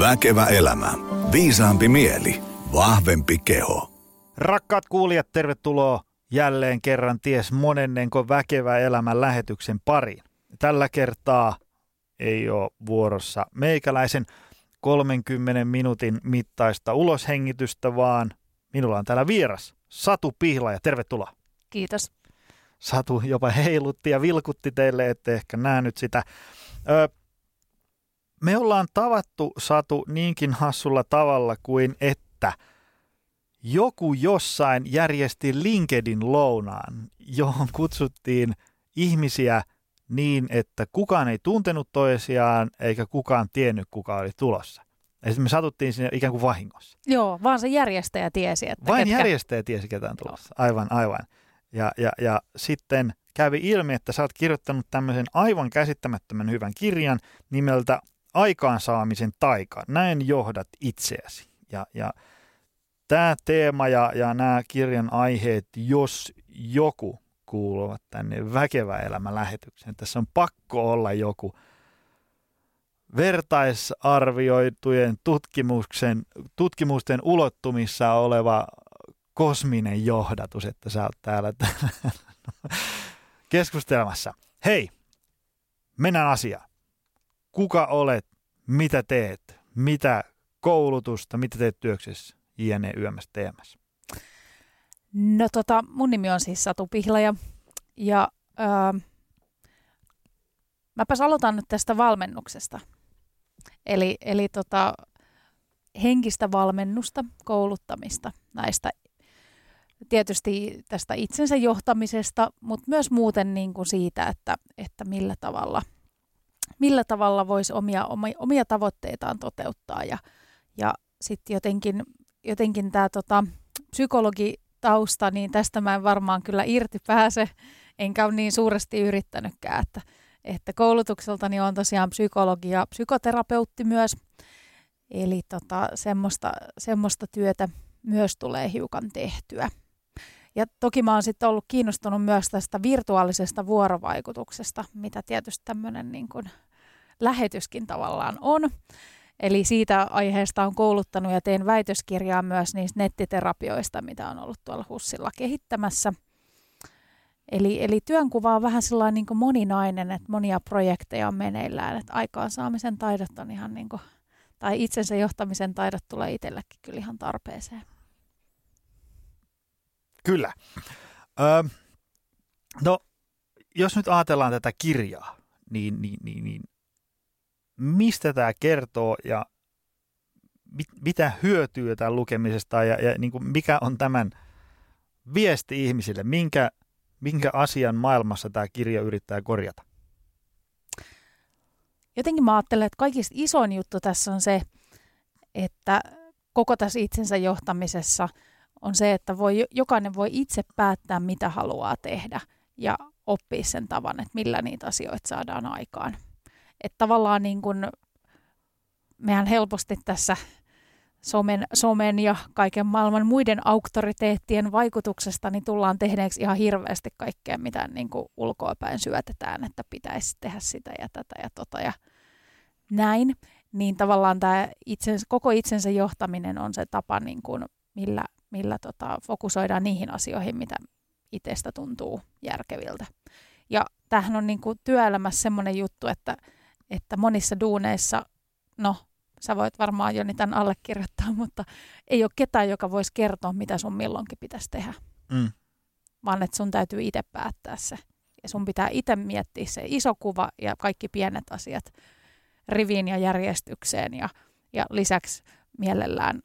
Väkevä elämä. Viisaampi mieli. Vahvempi keho. Rakkaat kuulijat, tervetuloa jälleen kerran ties monennenko Väkevä elämän lähetyksen pariin. Tällä kertaa ei ole vuorossa meikäläisen 30 minuutin mittaista uloshengitystä, vaan minulla on täällä vieras Satu Pihla ja tervetuloa. Kiitos. Satu jopa heilutti ja vilkutti teille, ette ehkä nähnyt sitä. Ö, me ollaan tavattu, Satu, niinkin hassulla tavalla kuin että joku jossain järjesti LinkedIn lounaan, johon kutsuttiin ihmisiä niin, että kukaan ei tuntenut toisiaan eikä kukaan tiennyt, kuka oli tulossa. Ja sitten me satuttiin sinne ikään kuin vahingossa. Joo, vaan se järjestäjä tiesi, että Vain ketkä... järjestäjä tiesi, ketä on tulossa. Aivan, aivan. Ja, ja, ja sitten kävi ilmi, että sä oot kirjoittanut tämmöisen aivan käsittämättömän hyvän kirjan nimeltä Aikaansaamisen taika. Näin johdat itseäsi. Ja, ja tämä teema ja, ja nämä kirjan aiheet, jos joku kuuluvat tänne väkevä elämä lähetykseen. Tässä on pakko olla joku vertaisarvioitujen tutkimuksen, tutkimusten ulottumissa oleva kosminen johdatus, että sä oot täällä keskustelemassa. Hei, mennään asiaan. Kuka olet, mitä teet, mitä koulutusta, mitä teet työksessä, jne. yömässä teemässä? No tota, mun nimi on siis Satu Pihlaja ja öö, mäpäs aloitan nyt tästä valmennuksesta. Eli, eli tota, henkistä valmennusta, kouluttamista näistä tietysti tästä itsensä johtamisesta, mutta myös muuten niin kuin siitä, että, että millä tavalla, millä tavalla voisi omia, omia, omia tavoitteitaan toteuttaa. Ja, ja sitten jotenkin, jotenkin tämä tota, psykologitausta, niin tästä mä en varmaan kyllä irti pääse, enkä ole niin suuresti yrittänytkään, että, että koulutukseltani on tosiaan psykologi ja psykoterapeutti myös. Eli tota, semmoista, semmoista työtä myös tulee hiukan tehtyä. Ja toki mä oon sitten ollut kiinnostunut myös tästä virtuaalisesta vuorovaikutuksesta, mitä tietysti tämmöinen niin lähetyskin tavallaan on. Eli siitä aiheesta on kouluttanut ja teen väitöskirjaa myös niistä nettiterapioista, mitä on ollut tuolla Hussilla kehittämässä. Eli, eli työnkuva on vähän sellainen niin moninainen, että monia projekteja on meneillään, että aikaansaamisen taidot on ihan niin kuin, tai itsensä johtamisen taidot tulee itsellekin kyllä ihan tarpeeseen. Kyllä. Öö, no, jos nyt ajatellaan tätä kirjaa, niin, niin, niin, niin mistä tämä kertoo ja mit, mitä hyötyä tämän lukemisesta ja, ja niin kuin mikä on tämän viesti ihmisille, minkä, minkä asian maailmassa tämä kirja yrittää korjata? Jotenkin mä ajattelen, että kaikista isoin juttu tässä on se, että koko tässä itsensä johtamisessa – on se, että voi, jokainen voi itse päättää, mitä haluaa tehdä ja oppia sen tavan, että millä niitä asioita saadaan aikaan. Että tavallaan niin kuin mehän helposti tässä somen, somen ja kaiken maailman muiden auktoriteettien vaikutuksesta niin tullaan tehneeksi ihan hirveästi kaikkea, mitä niin kuin ulkoapäin syötetään, että pitäisi tehdä sitä ja tätä ja tota ja näin. Niin tavallaan tämä itsensä, koko itsensä johtaminen on se tapa, niin kuin, millä millä tota, fokusoidaan niihin asioihin, mitä itsestä tuntuu järkeviltä. Ja tämähän on niin kuin työelämässä semmoinen juttu, että, että monissa duuneissa, no sä voit varmaan jo tämän allekirjoittaa, mutta ei ole ketään, joka voisi kertoa, mitä sun milloinkin pitäisi tehdä. Mm. Vaan että sun täytyy itse päättää se. Ja sun pitää itse miettiä se iso kuva ja kaikki pienet asiat riviin ja järjestykseen. Ja, ja lisäksi mielellään,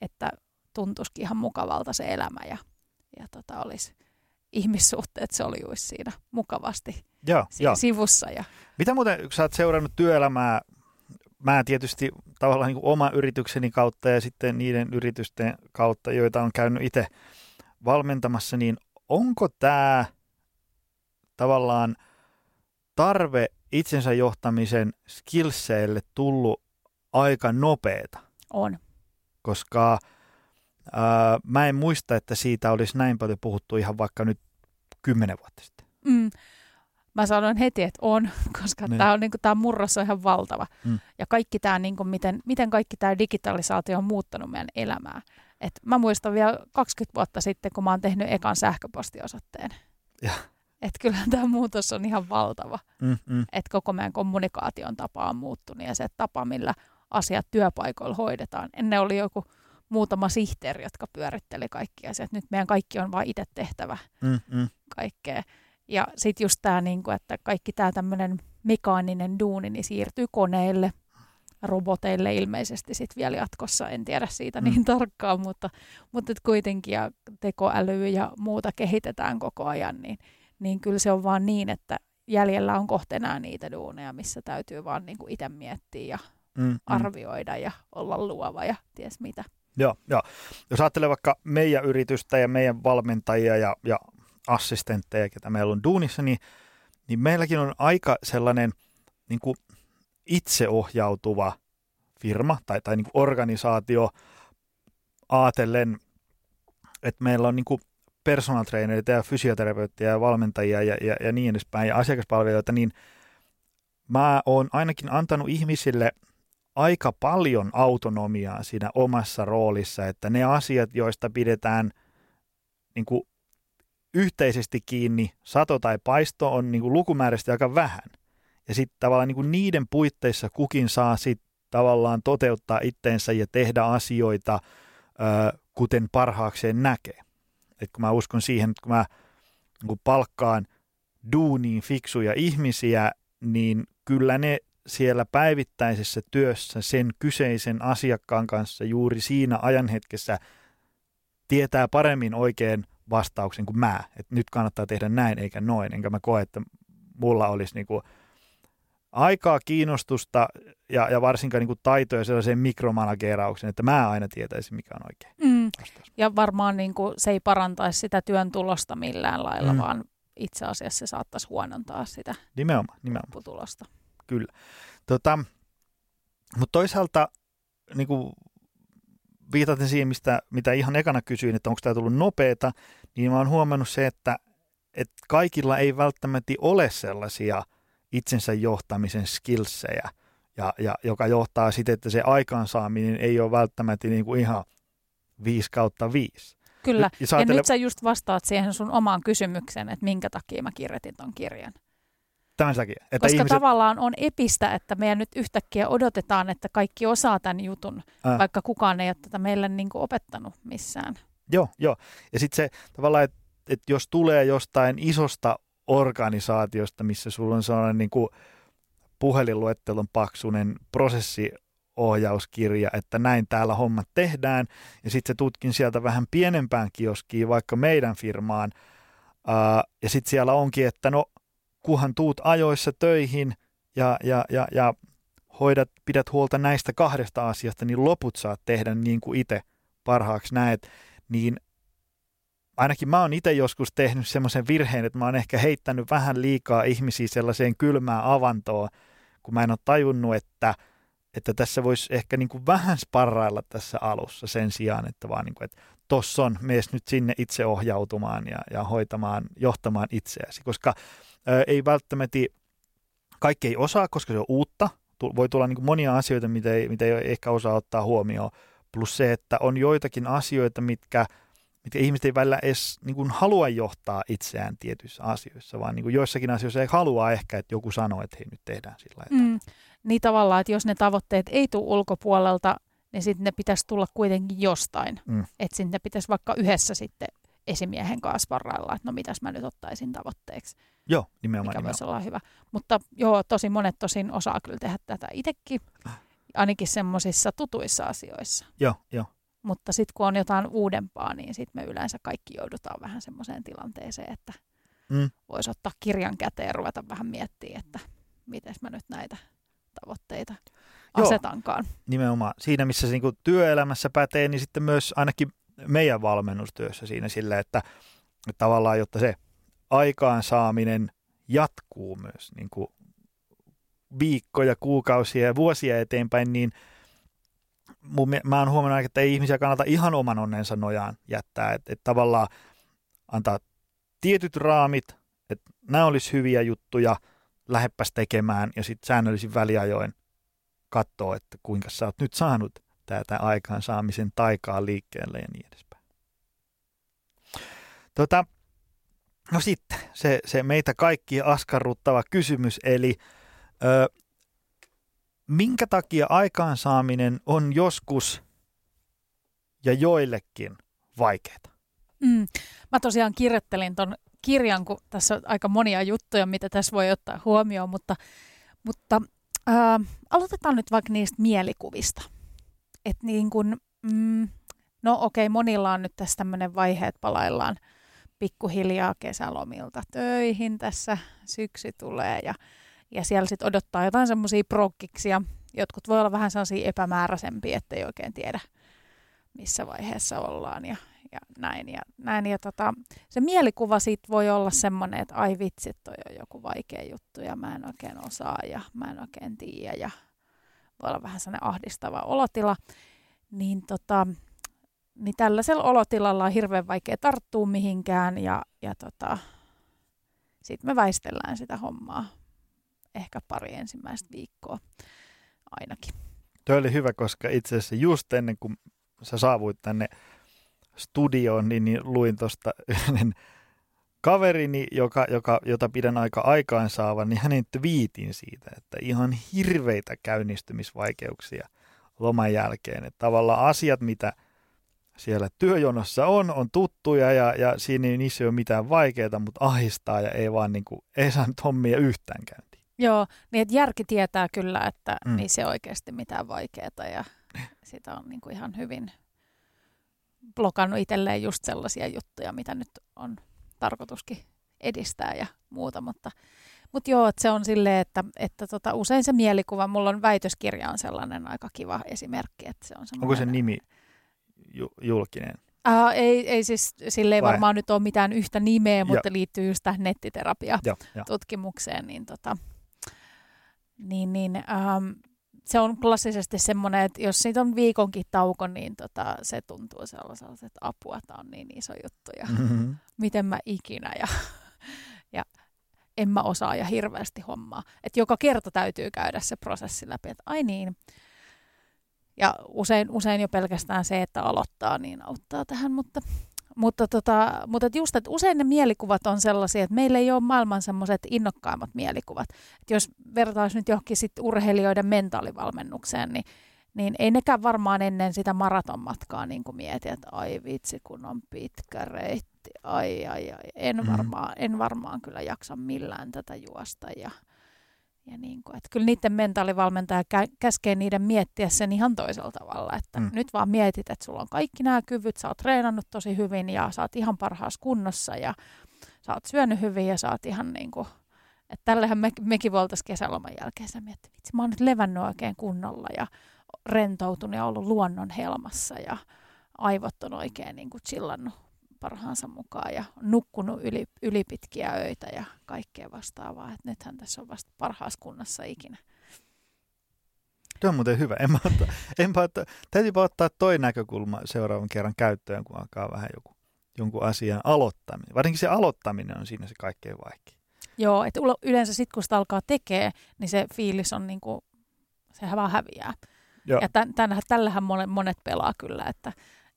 että tuntuisikin ihan mukavalta se elämä ja, ja tota, olisi ihmissuhteet soljuisi siinä mukavasti joo, siinä joo. sivussa. Ja... Mitä muuten, kun sä oot seurannut työelämää, mä tietysti tavallaan niin oma yritykseni kautta ja sitten niiden yritysten kautta, joita on käynyt itse valmentamassa, niin onko tämä tavallaan tarve itsensä johtamisen skillseille tullut aika nopeeta? On. Koska Mä en muista, että siitä olisi näin paljon puhuttu ihan vaikka nyt kymmenen vuotta sitten. Mm. Mä sanoin heti, että on, koska Niin. tämä on niinku, tää murros on ihan valtava. Mm. Ja kaikki tämä, niinku, miten, miten kaikki tämä digitalisaatio on muuttanut meidän elämää. Et mä muistan vielä 20 vuotta sitten, kun mä oon tehnyt ekan sähköpostiosoitteen. Ja. Et kyllähän tämä muutos on ihan valtava. Mm, mm. Että koko meidän kommunikaation tapa on muuttunut ja se tapa, millä asiat työpaikoilla hoidetaan. Ennen oli joku muutama sihteeri, jotka pyöritteli kaikki asiat. Nyt meidän kaikki on vain itse tehtävä Mm, mm. kaikkea. Ja sitten just tämä, niinku, että kaikki tämä tämmöinen mekaaninen duuni niin siirtyy koneille, roboteille ilmeisesti sitten vielä jatkossa. En tiedä siitä Mm. niin tarkkaan, mutta, mutta kuitenkin ja tekoälyä ja muuta kehitetään koko ajan, niin, niin kyllä se on vaan niin, että jäljellä on kohta enää niitä duuneja, missä täytyy vaan niinku itse miettiä ja Mm, mm. arvioida ja olla luova ja ties mitä. Joo, joo. Jos ajattelee vaikka meidän yritystä ja meidän valmentajia ja, ja assistentteja, ketä meillä on duunissa, niin, niin meilläkin on aika sellainen niin kuin itseohjautuva firma tai, tai niin kuin organisaatio ajatellen, että meillä on niin kuin personal trainereita ja fysioterapeutteja ja valmentajia ja, ja, ja niin edespäin ja asiakaspalvelijoita, niin mä oon ainakin antanut ihmisille aika paljon autonomiaa siinä omassa roolissa, että ne asiat, joista pidetään niin kuin yhteisesti kiinni, sato tai paisto, on niin kuin lukumääräisesti aika vähän. Ja sitten tavallaan niin kuin niiden puitteissa kukin saa sitten tavallaan toteuttaa itteensä ja tehdä asioita, kuten parhaakseen näkee. Et kun mä uskon siihen, että kun mä niin kuin palkkaan duuniin fiksuja ihmisiä, niin kyllä ne siellä päivittäisessä työssä sen kyseisen asiakkaan kanssa juuri siinä ajanhetkessä tietää paremmin oikein vastauksen kuin mä. Että nyt kannattaa tehdä näin eikä noin. Enkä mä koe, että mulla olisi niinku aikaa, kiinnostusta ja, ja varsinkaan niinku taitoja sellaiseen mikromanageraukseen, että mä aina tietäisin, mikä on oikein Mm. vastaus. Ja varmaan niin kuin, se ei parantaisi sitä työn tulosta millään lailla, Mm. vaan itse asiassa se saattaisi huonontaa sitä Nimenomaan, nimenomaan. Lopputulosta. Tota, mutta toisaalta niin kuin viitaten siihen, mistä, mitä ihan ekana kysyin, että onko tämä tullut nopeeta, niin mä oon huomannut se, että, että kaikilla ei välttämättä ole sellaisia itsensä johtamisen skillsejä, ja, ja, joka johtaa sitten, että se aikaansaaminen ei ole välttämättä niin kuin ihan 5 kautta 5. Kyllä. Nyt, Ja ajattelee- nyt sä just vastaat siihen sun omaan kysymykseen, että minkä takia mä kirjoitin ton kirjan. Tämän takia. Että Koska ihmiset, tavallaan on epistä, että meidän nyt yhtäkkiä odotetaan, että kaikki osaa tämän jutun, Ää. vaikka kukaan ei ole tätä meille niin kuin opettanut missään. Joo, joo. Ja sitten se tavallaan, että et jos tulee jostain isosta organisaatiosta, missä sulla on sellainen niin kuin puhelinluettelon paksunen prosessiohjauskirja, että näin täällä hommat tehdään, ja sitten se tutkin sieltä vähän pienempään kioskiin, vaikka meidän firmaan, ää, ja sitten siellä onkin, että no, kunhan tuut ajoissa töihin ja, ja, ja, ja hoidat, pidät huolta näistä kahdesta asiasta, niin loput saat tehdä niin kuin itse parhaaksi näet, niin ainakin mä oon itse joskus tehnyt semmoisen virheen, että mä oon ehkä heittänyt vähän liikaa ihmisiä sellaiseen kylmään avantoon, kun mä en ole tajunnut, että, että tässä voisi ehkä niin kuin vähän sparrailla tässä alussa sen sijaan, että vaan niin kuin, että tossa on, mees nyt sinne itse ohjautumaan ja, ja hoitamaan, johtamaan itseäsi, koska ö, ei välttämättä kaikki ei osaa, koska se on uutta, voi tulla niin monia asioita, mitä ei, mitä ei ehkä osaa ottaa huomioon, plus se, että on joitakin asioita, mitkä mitkä ihmiset ei välillä edes niin kuin halua johtaa itseään tietyissä asioissa, vaan niin kuin joissakin asioissa ei halua ehkä, että joku sanoo, että hei nyt tehdään sillä lailla. Mm. Niin tavallaan, että jos ne tavoitteet ei tule ulkopuolelta, niin sitten ne pitäisi tulla kuitenkin jostain. Mm. Että sitten pitäisi vaikka yhdessä sitten esimiehen kanssa varrailla, että no mitäs mä nyt ottaisin tavoitteeksi, Joo, nimenomaan. mikä nimenomaan. voisi olla hyvä. Mutta joo, tosi monet tosin osaa kyllä tehdä tätä itsekin, ainakin semmoisissa tutuissa asioissa. Joo, joo. Mutta sitten kun on jotain uudempaa, niin sitten me yleensä kaikki joudutaan vähän semmoiseen tilanteeseen, että Mm. voisi ottaa kirjan käteen ja ruveta vähän miettimään, että miten mä nyt näitä tavoitteita Joo. asetankaan. Nimenomaan. Siinä, missä se niin työelämässä pätee, niin sitten myös ainakin meidän valmennustyössä siinä sillä, että, että tavallaan, jotta se aikaansaaminen jatkuu myös niin kuin viikkoja, kuukausia ja vuosia eteenpäin, niin mun, mä oon huomannut, että ei ihmisiä kannata ihan oman onnensa nojaan jättää. Että et tavallaan antaa tietyt raamit, että nämä olisi hyviä juttuja, läheppäs tekemään ja sitten säännöllisin väliajoin katsoa, että kuinka sä oot nyt saanut tätä aikaansaamisen taikaa liikkeelle ja niin edespäin. Tota, no sitten se, se meitä kaikki askarruttava kysymys, eli ö, minkä takia aikaansaaminen on joskus ja joillekin vaikeaa? Mm. Mä tosiaan kirjoittelin ton kirjan, kun tässä on aika monia juttuja, mitä tässä voi ottaa huomioon, mutta, mutta ää, aloitetaan nyt vaikka niistä mielikuvista. Et niin kun, mm, no okei, monilla on nyt tässä tämmöinen vaihe, että palaillaan pikkuhiljaa kesälomilta töihin tässä, syksy tulee ja, ja siellä sitten odottaa jotain semmoisia prokkiksia. Jotkut voi olla vähän sellaisia epämääräisempiä, ettei oikein tiedä, missä vaiheessa ollaan ja, ja näin. Ja, näin. ja tota, se mielikuva siitä voi olla semmoinen, että ai vitsi, toi on joku vaikea juttu ja mä en oikein osaa ja mä en oikein tiedä ja voi olla vähän sellainen ahdistava olotila. Niin, tota, niin tällaisella olotilalla on hirveän vaikea tarttua mihinkään ja, ja tota, sitten me väistellään sitä hommaa ehkä pari ensimmäistä viikkoa ainakin. Tuo oli hyvä, koska itse asiassa just ennen kuin sä saavuit tänne studioon, niin, niin luin tuosta yhden kaverini, joka, joka, jota pidän aika aikaansaavan, niin hänen twiitin siitä, että ihan hirveitä käynnistymisvaikeuksia loman jälkeen. Että tavallaan asiat, mitä siellä työjonossa on, on tuttuja ja, ja siinä ei niissä ole mitään vaikeaa, mutta ahistaa ja ei vaan niin kuin, ei saa nyt hommia yhtään käyntiin. Joo, niin että järki tietää kyllä, että mm. niin se oikeasti mitään vaikeaa ja sitä on niin kuin ihan hyvin blokannut itselleen just sellaisia juttuja, mitä nyt on tarkoituskin edistää ja muuta, mutta, mutta joo, että se on silleen, että, että tota, usein se mielikuva, mulla on väitöskirja on sellainen aika kiva esimerkki, että se on Onko se nimi ju- julkinen? Uh, ei, ei siis, sille ei varmaan nyt ole mitään yhtä nimeä, mutta ja. liittyy just tähän nettiterapia-tutkimukseen, niin, tota, niin, niin um, se on klassisesti semmoinen, että jos siitä on viikonkin tauko, niin tota, se tuntuu sellaiselta, että apua, tämä on niin iso juttu ja mm-hmm. miten mä ikinä ja, ja en mä osaa ja hirveästi hommaa. Että joka kerta täytyy käydä se prosessi läpi, että ai niin. Ja usein, usein jo pelkästään se, että aloittaa, niin auttaa tähän, mutta mutta, tota, mutta just, että usein ne mielikuvat on sellaisia, että meillä ei ole maailman semmoiset innokkaimmat mielikuvat. Että jos vertaisi nyt johonkin sit urheilijoiden mentaalivalmennukseen, niin, niin ei nekään varmaan ennen sitä maratonmatkaa niin kuin mieti, että ai vitsi, kun on pitkä reitti, ai ai ai, en, mm. varmaan, en varmaan kyllä jaksa millään tätä juosta ja ja niin kuin, että kyllä niiden mentaalivalmentaja kä- käskee niiden miettiä sen ihan toisella tavalla, että mm. nyt vaan mietit, että sulla on kaikki nämä kyvyt, sä oot treenannut tosi hyvin ja sä oot ihan parhaassa kunnossa ja sä oot syönyt hyvin ja sä oot ihan niin kuin, että tällähän me, mekin voitaisiin kesäloman jälkeen sä miettii, vitsi mä oon nyt levännyt oikein kunnolla ja rentoutunut ja ollut luonnon helmassa ja aivot on oikein niin kuin chillannut parhaansa mukaan ja nukkunut yli, yli pitkiä öitä ja kaikkea vastaavaa. Et nythän tässä on vasta parhaassa kunnossa ikinä. Tuo on muuten hyvä. En mä otta, en mä otta, täytyypä ottaa toi näkökulma seuraavan kerran käyttöön, kun alkaa vähän joku, jonkun asian aloittaminen. Varsinkin se aloittaminen on siinä se kaikkein vaikein. Joo, että yleensä sitten kun sitä alkaa tekee, niin se fiilis on niinku, sehän vaan häviää. Joo. Ja tämän, tällähän monet, monet pelaa kyllä, että,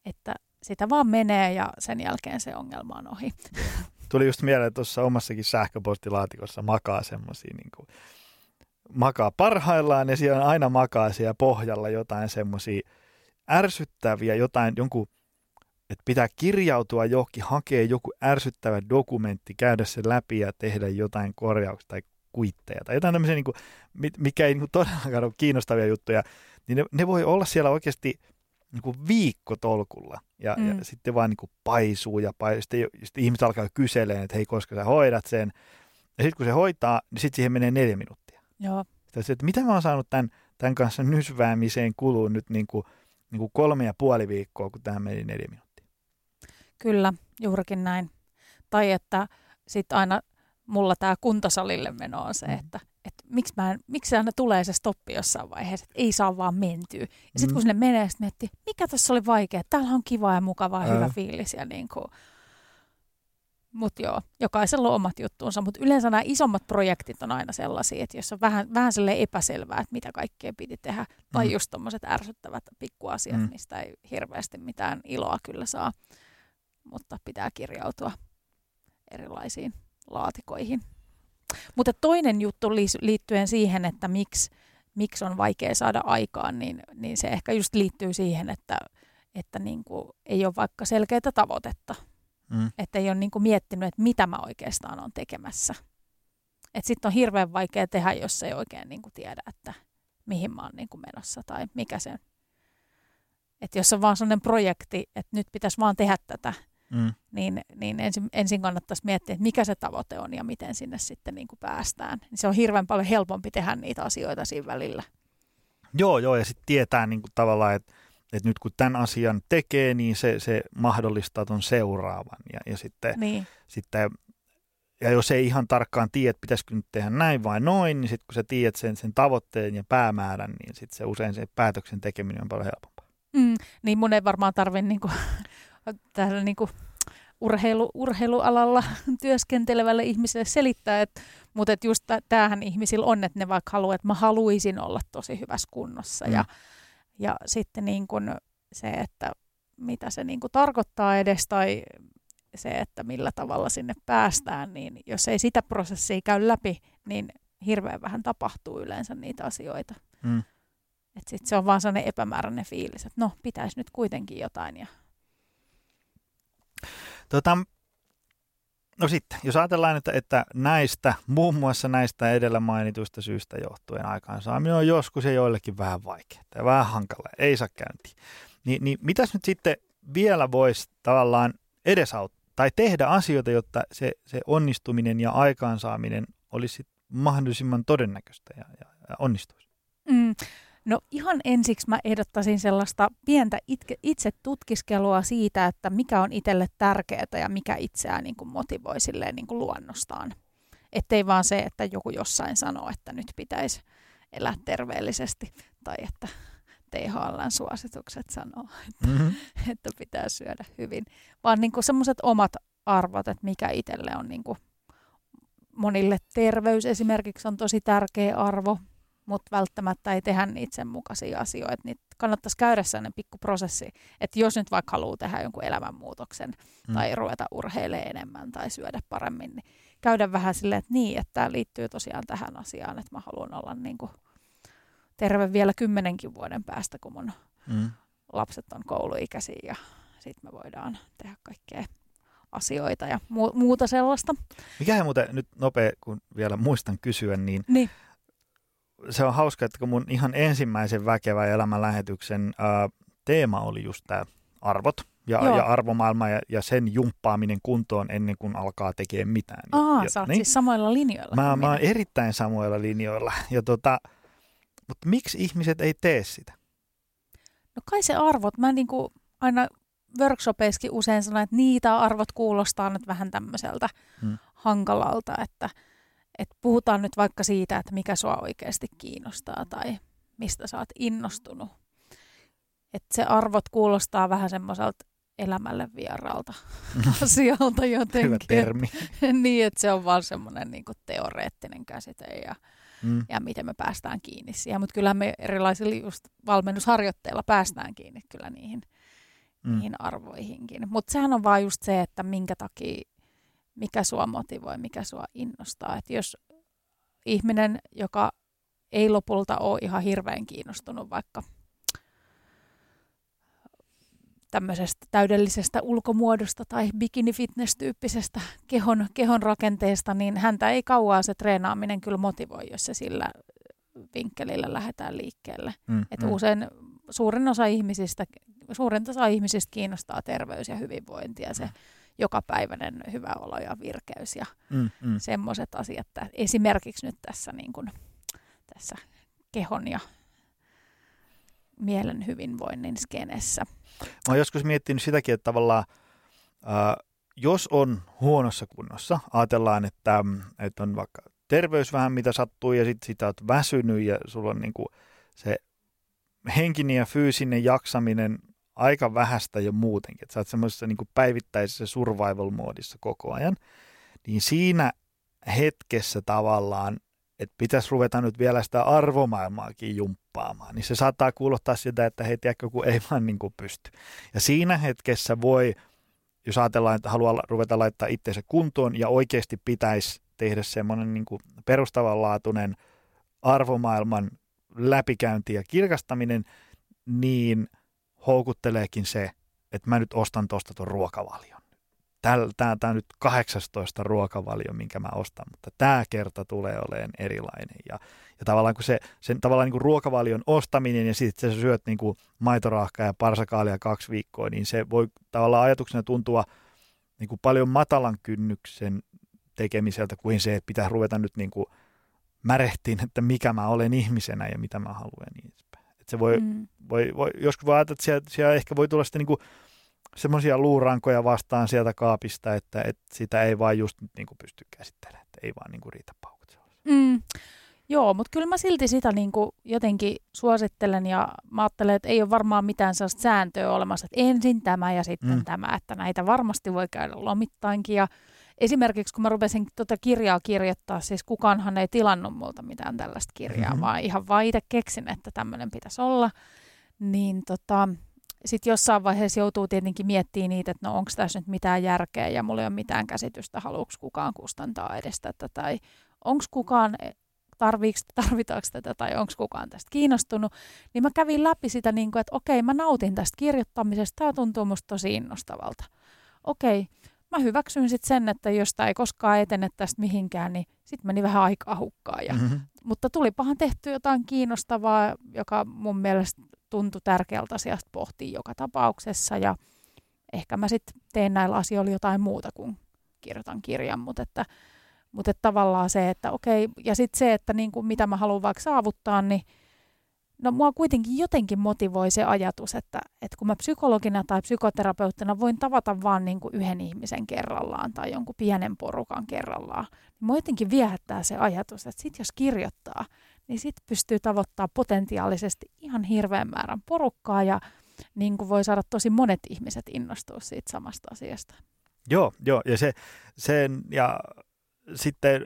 että sitä vaan menee ja sen jälkeen se ongelma on ohi. Tuli just mieleen, että tuossa omassakin sähköpostilaatikossa makaa semmoisia niin makaa parhaillaan ja siellä aina makaa siellä pohjalla jotain semmoisia ärsyttäviä, jotain jonkun, että pitää kirjautua johonkin, hakea joku ärsyttävä dokumentti, käydä se läpi ja tehdä jotain korjauksia tai kuitteja tai jotain tämmöisiä, niin kuin, mikä ei niin kuin todellakaan ole kiinnostavia juttuja, niin ne, ne voi olla siellä oikeasti – niin kuin viikkotolkulla ja, mm. ja sitten vaan niin kuin paisuu ja paisuu. Sitten, sitten ihmiset alkaa kyselemään, että hei, koska sä hoidat sen. Ja sitten kun se hoitaa, niin sitten siihen menee neljä minuuttia. Joo. Sitten, että mitä mä oon saanut tämän, tämän kanssa nysväämiseen kuluu nyt niin kuin, niin kuin kolme ja puoli viikkoa, kun tähän meni neljä minuuttia. Kyllä, juurikin näin. Tai että sitten aina mulla tämä kuntosalille meno on se, mm. että että miksi, mä en, miksi aina tulee se stoppi jossain vaiheessa, että ei saa vaan mentyä. Ja sitten mm. kun sinne menee, sitten miettii, mikä tässä oli vaikea, täällä on kiva ja mukava ja hyvä fiilis. Ja niin kuin, Mutta joo, jokaisella on omat juttuunsa, mutta yleensä nämä isommat projektit on aina sellaisia, että jos on vähän, vähän epäselvää, että mitä kaikkea piti tehdä, tai mm. just tuommoiset ärsyttävät pikkuasiat, mm. mistä ei hirveästi mitään iloa kyllä saa, mutta pitää kirjautua erilaisiin laatikoihin. Mutta toinen juttu liittyen siihen, että miksi, miksi on vaikea saada aikaan, niin, niin se ehkä just liittyy siihen, että, että niin kuin ei ole vaikka selkeää tavoitetta. Mm. Että ei ole niin kuin miettinyt, että mitä mä oikeastaan on tekemässä. Että sitten on hirveän vaikea tehdä, jos ei oikein niin kuin tiedä, että mihin mä oon niin kuin menossa tai mikä se Että jos on vaan sellainen projekti, että nyt pitäisi vaan tehdä tätä, mm. niin, niin ensin, ensin kannattaisi miettiä, että mikä se tavoite on ja miten sinne sitten niin kuin päästään. Niin se on hirveän paljon helpompi tehdä niitä asioita siinä välillä. Joo, joo, ja sitten tietää niin kuin tavallaan, että, että nyt kun tämän asian tekee, niin se, se mahdollistaa tuon seuraavan. Ja, ja sitten, niin. sitten ja jos ei ihan tarkkaan tiedä, että pitäisikö nyt tehdä näin vai noin, niin sitten kun sä tiedät sen, sen tavoitteen ja päämäärän, niin sitten se usein se päätöksen tekeminen on paljon helpompaa. Mm, niin mun ei varmaan tarvitse niinku tällä niin kuin urheilu, urheilualalla työskentelevälle ihmiselle selittää, että, mutta että just tämähän ihmisillä on, että ne vaikka haluaa, että mä haluaisin olla tosi hyvässä kunnossa mm. ja, ja sitten niin kuin se, että mitä se niin kuin tarkoittaa edes tai se, että millä tavalla sinne päästään, niin jos ei sitä prosessia käy läpi, niin hirveän vähän tapahtuu yleensä niitä asioita. Mm. Sitten se on vaan sellainen epämääräinen fiilis, että no, pitäisi nyt kuitenkin jotain ja Tota, no sitten, jos ajatellaan, että, että näistä, muun muassa näistä edellä mainituista syistä johtuen aikaansaaminen on joskus ja joillekin vähän vaikeaa ja vähän hankala, ei saa käyntiin. Ni, niin mitäs nyt sitten vielä voisi tavallaan edesauttaa tai tehdä asioita, jotta se, se onnistuminen ja aikaansaaminen olisi mahdollisimman todennäköistä ja, ja, ja onnistuisi? Mm. No ihan ensiksi mä ehdottaisin sellaista pientä itke, itse tutkiskelua siitä, että mikä on itselle tärkeää ja mikä itseään niin kuin motivoi silleen niin kuin luonnostaan. Ettei vaan se, että joku jossain sanoo, että nyt pitäisi elää terveellisesti tai että THLn suositukset sanoo, että, mm-hmm. että pitää syödä hyvin. Vaan niin semmoiset omat arvot, että mikä itselle on niin kuin monille terveys esimerkiksi on tosi tärkeä arvo, mutta välttämättä ei tehdä niitä sen mukaisia asioita, niin kannattaisi käydä sellainen pikkuprosessi, että jos nyt vaikka haluaa tehdä jonkun elämänmuutoksen mm. tai ruveta urheilemaan enemmän tai syödä paremmin, niin käydä vähän silleen, että niin, että tämä liittyy tosiaan tähän asiaan, että mä haluan olla niin kuin terve vielä kymmenenkin vuoden päästä, kun mun mm. lapset on kouluikäisiä ja sitten me voidaan tehdä kaikkea asioita ja muuta sellaista. Mikä muuten nyt nopea, kun vielä muistan kysyä, niin, niin se on hauska, että kun mun ihan ensimmäisen väkevän elämänlähetyksen ää, teema oli just tämä arvot ja, ja arvomaailma ja, ja sen jumppaaminen kuntoon ennen kuin alkaa tekemään mitään. Aa, ja, sä oot niin, siis samoilla linjoilla. Mä, mä oon erittäin samoilla linjoilla. Ja tota, mutta miksi ihmiset ei tee sitä? No kai se arvot. Mä niinku aina workshopeissakin usein sanon, että niitä arvot kuulostaa nyt vähän tämmöiseltä hmm. hankalalta, että – että puhutaan nyt vaikka siitä, että mikä sua oikeasti kiinnostaa tai mistä sä oot innostunut. Että se arvot kuulostaa vähän semmoiselta elämälle vieraalta asialta jotenkin. Hyvä termi. niin, että se on vaan semmoinen niin teoreettinen käsite ja, mm. ja miten me päästään kiinni siihen. Mutta kyllä me erilaisilla just valmennusharjoitteilla päästään kiinni kyllä niihin, mm. niihin arvoihinkin. Mutta sehän on vaan just se, että minkä takia mikä sua motivoi, mikä sua innostaa. Et jos ihminen, joka ei lopulta ole ihan hirveän kiinnostunut vaikka tämmöisestä täydellisestä ulkomuodosta tai bikini-fitness-tyyppisestä kehon, kehon rakenteesta, niin häntä ei kauaa se treenaaminen kyllä motivoi, jos se sillä vinkkelillä lähdetään liikkeelle. Mm, Et mm. usein suurin osa ihmisistä, suurin osa ihmisistä kiinnostaa terveys ja hyvinvointi ja se mm jokapäiväinen hyvä olo ja virkeys ja mm, mm. semmoiset asiat. Esimerkiksi nyt tässä, niin kuin, tässä kehon ja mielen hyvinvoinnin skenessä. Mä oon joskus miettinyt sitäkin, että tavallaan äh, jos on huonossa kunnossa, ajatellaan, että, että on vaikka terveys vähän mitä sattuu ja sitten sitä oot väsynyt ja sulla on niin kuin se henkinen ja fyysinen jaksaminen aika vähäistä jo muutenkin, että sä oot semmoisessa niin päivittäisessä survival-moodissa koko ajan, niin siinä hetkessä tavallaan, että pitäisi ruveta nyt vielä sitä arvomaailmaakin jumppaamaan, niin se saattaa kuulostaa sitä, että hei, tiedätkö, kun ei vaan niin kuin pysty. Ja siinä hetkessä voi, jos ajatellaan, että haluaa ruveta laittaa itseensä kuntoon ja oikeasti pitäisi tehdä semmoinen niin perustavanlaatuinen arvomaailman läpikäynti ja kirkastaminen, niin houkutteleekin se, että mä nyt ostan tuosta tuon ruokavalion. Tämä on nyt 18 ruokavalio, minkä mä ostan, mutta tämä kerta tulee olemaan erilainen. Ja, ja tavallaan kun se, sen tavallaan niin kuin ruokavalion ostaminen ja sitten sä syöt niin kuin maitorahkaa ja parsakaalia kaksi viikkoa, niin se voi tavallaan ajatuksena tuntua niin kuin paljon matalan kynnyksen tekemiseltä kuin se, että pitää ruveta nyt niin kuin märehtiin, että mikä mä olen ihmisenä ja mitä mä haluan niin se voi, mm. voi, voi, joskus voi ajatella, että siellä, siellä ehkä voi tulla sitten niin kuin semmoisia luurankoja vastaan sieltä kaapista, että, että sitä ei vaan just nyt niin kuin pysty käsittelemään, että ei vaan niin kuin riitä paukut. Mm. Joo, mutta kyllä mä silti sitä niin kuin jotenkin suosittelen ja mä ajattelen, että ei ole varmaan mitään sellaista sääntöä olemassa, että ensin tämä ja sitten mm. tämä, että näitä varmasti voi käydä lomittainkin ja esimerkiksi kun mä rupesin tuota kirjaa kirjoittaa, siis kukaanhan ei tilannut multa mitään tällaista kirjaa, mm-hmm. vaan ihan vaan itse keksin, että tämmöinen pitäisi olla, niin tota, sitten jossain vaiheessa joutuu tietenkin miettimään niitä, että no onko tässä nyt mitään järkeä ja mulla ei ole mitään käsitystä, haluuks kukaan kustantaa edes tätä tai onko kukaan tarviiks, tarvitaanko tätä tai onko kukaan tästä kiinnostunut, niin mä kävin läpi sitä niin kuin, että okei, mä nautin tästä kirjoittamisesta, tämä tuntuu musta tosi innostavalta. Okei, mä hyväksyn sitten sen, että jos tämä ei koskaan etene tästä mihinkään, niin sitten meni vähän aikaa hukkaan. Ja, mm-hmm. Mutta tulipahan tehty jotain kiinnostavaa, joka mun mielestä tuntui tärkeältä asiasta pohtia joka tapauksessa. Ja ehkä mä sitten teen näillä asioilla jotain muuta kuin kirjoitan kirjan, mutta että, mutta että tavallaan se, että okei, ja sitten se, että niin kuin mitä mä haluan vaikka saavuttaa, niin no mua kuitenkin jotenkin motivoi se ajatus, että, että kun mä psykologina tai psykoterapeuttina voin tavata vaan niin kuin yhden ihmisen kerrallaan tai jonkun pienen porukan kerrallaan, niin mua jotenkin viehättää se ajatus, että sit jos kirjoittaa, niin sit pystyy tavoittaa potentiaalisesti ihan hirveän määrän porukkaa ja niin kuin voi saada tosi monet ihmiset innostua siitä samasta asiasta. Joo, joo ja se, sen, ja sitten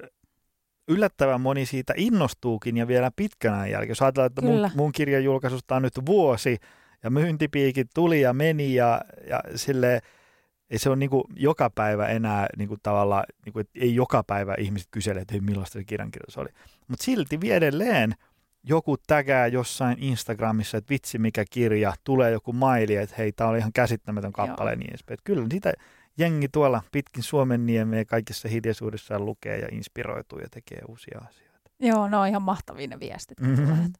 yllättävän moni siitä innostuukin ja vielä pitkän ajan jälkeen. Jos ajatellaan, että mun, mun kirjan julkaisusta on nyt vuosi ja myyntipiikit tuli ja meni ja, ja sille ei se ole niin joka päivä enää niin kuin tavallaan, niin kuin, että ei joka päivä ihmiset kysele, että millaista se kirjankirjoitus oli. Mutta silti edelleen joku tägää jossain Instagramissa, että vitsi mikä kirja, tulee joku maili, että hei, tämä oli ihan käsittämätön kappale ja niin edespäin. Kyllä sitä jengi tuolla pitkin Suomen niemeä kaikissa hiljaisuudessaan lukee ja inspiroituu ja tekee uusia asioita. Joo, ne on ihan mahtavia ne viestit. Mm-hmm.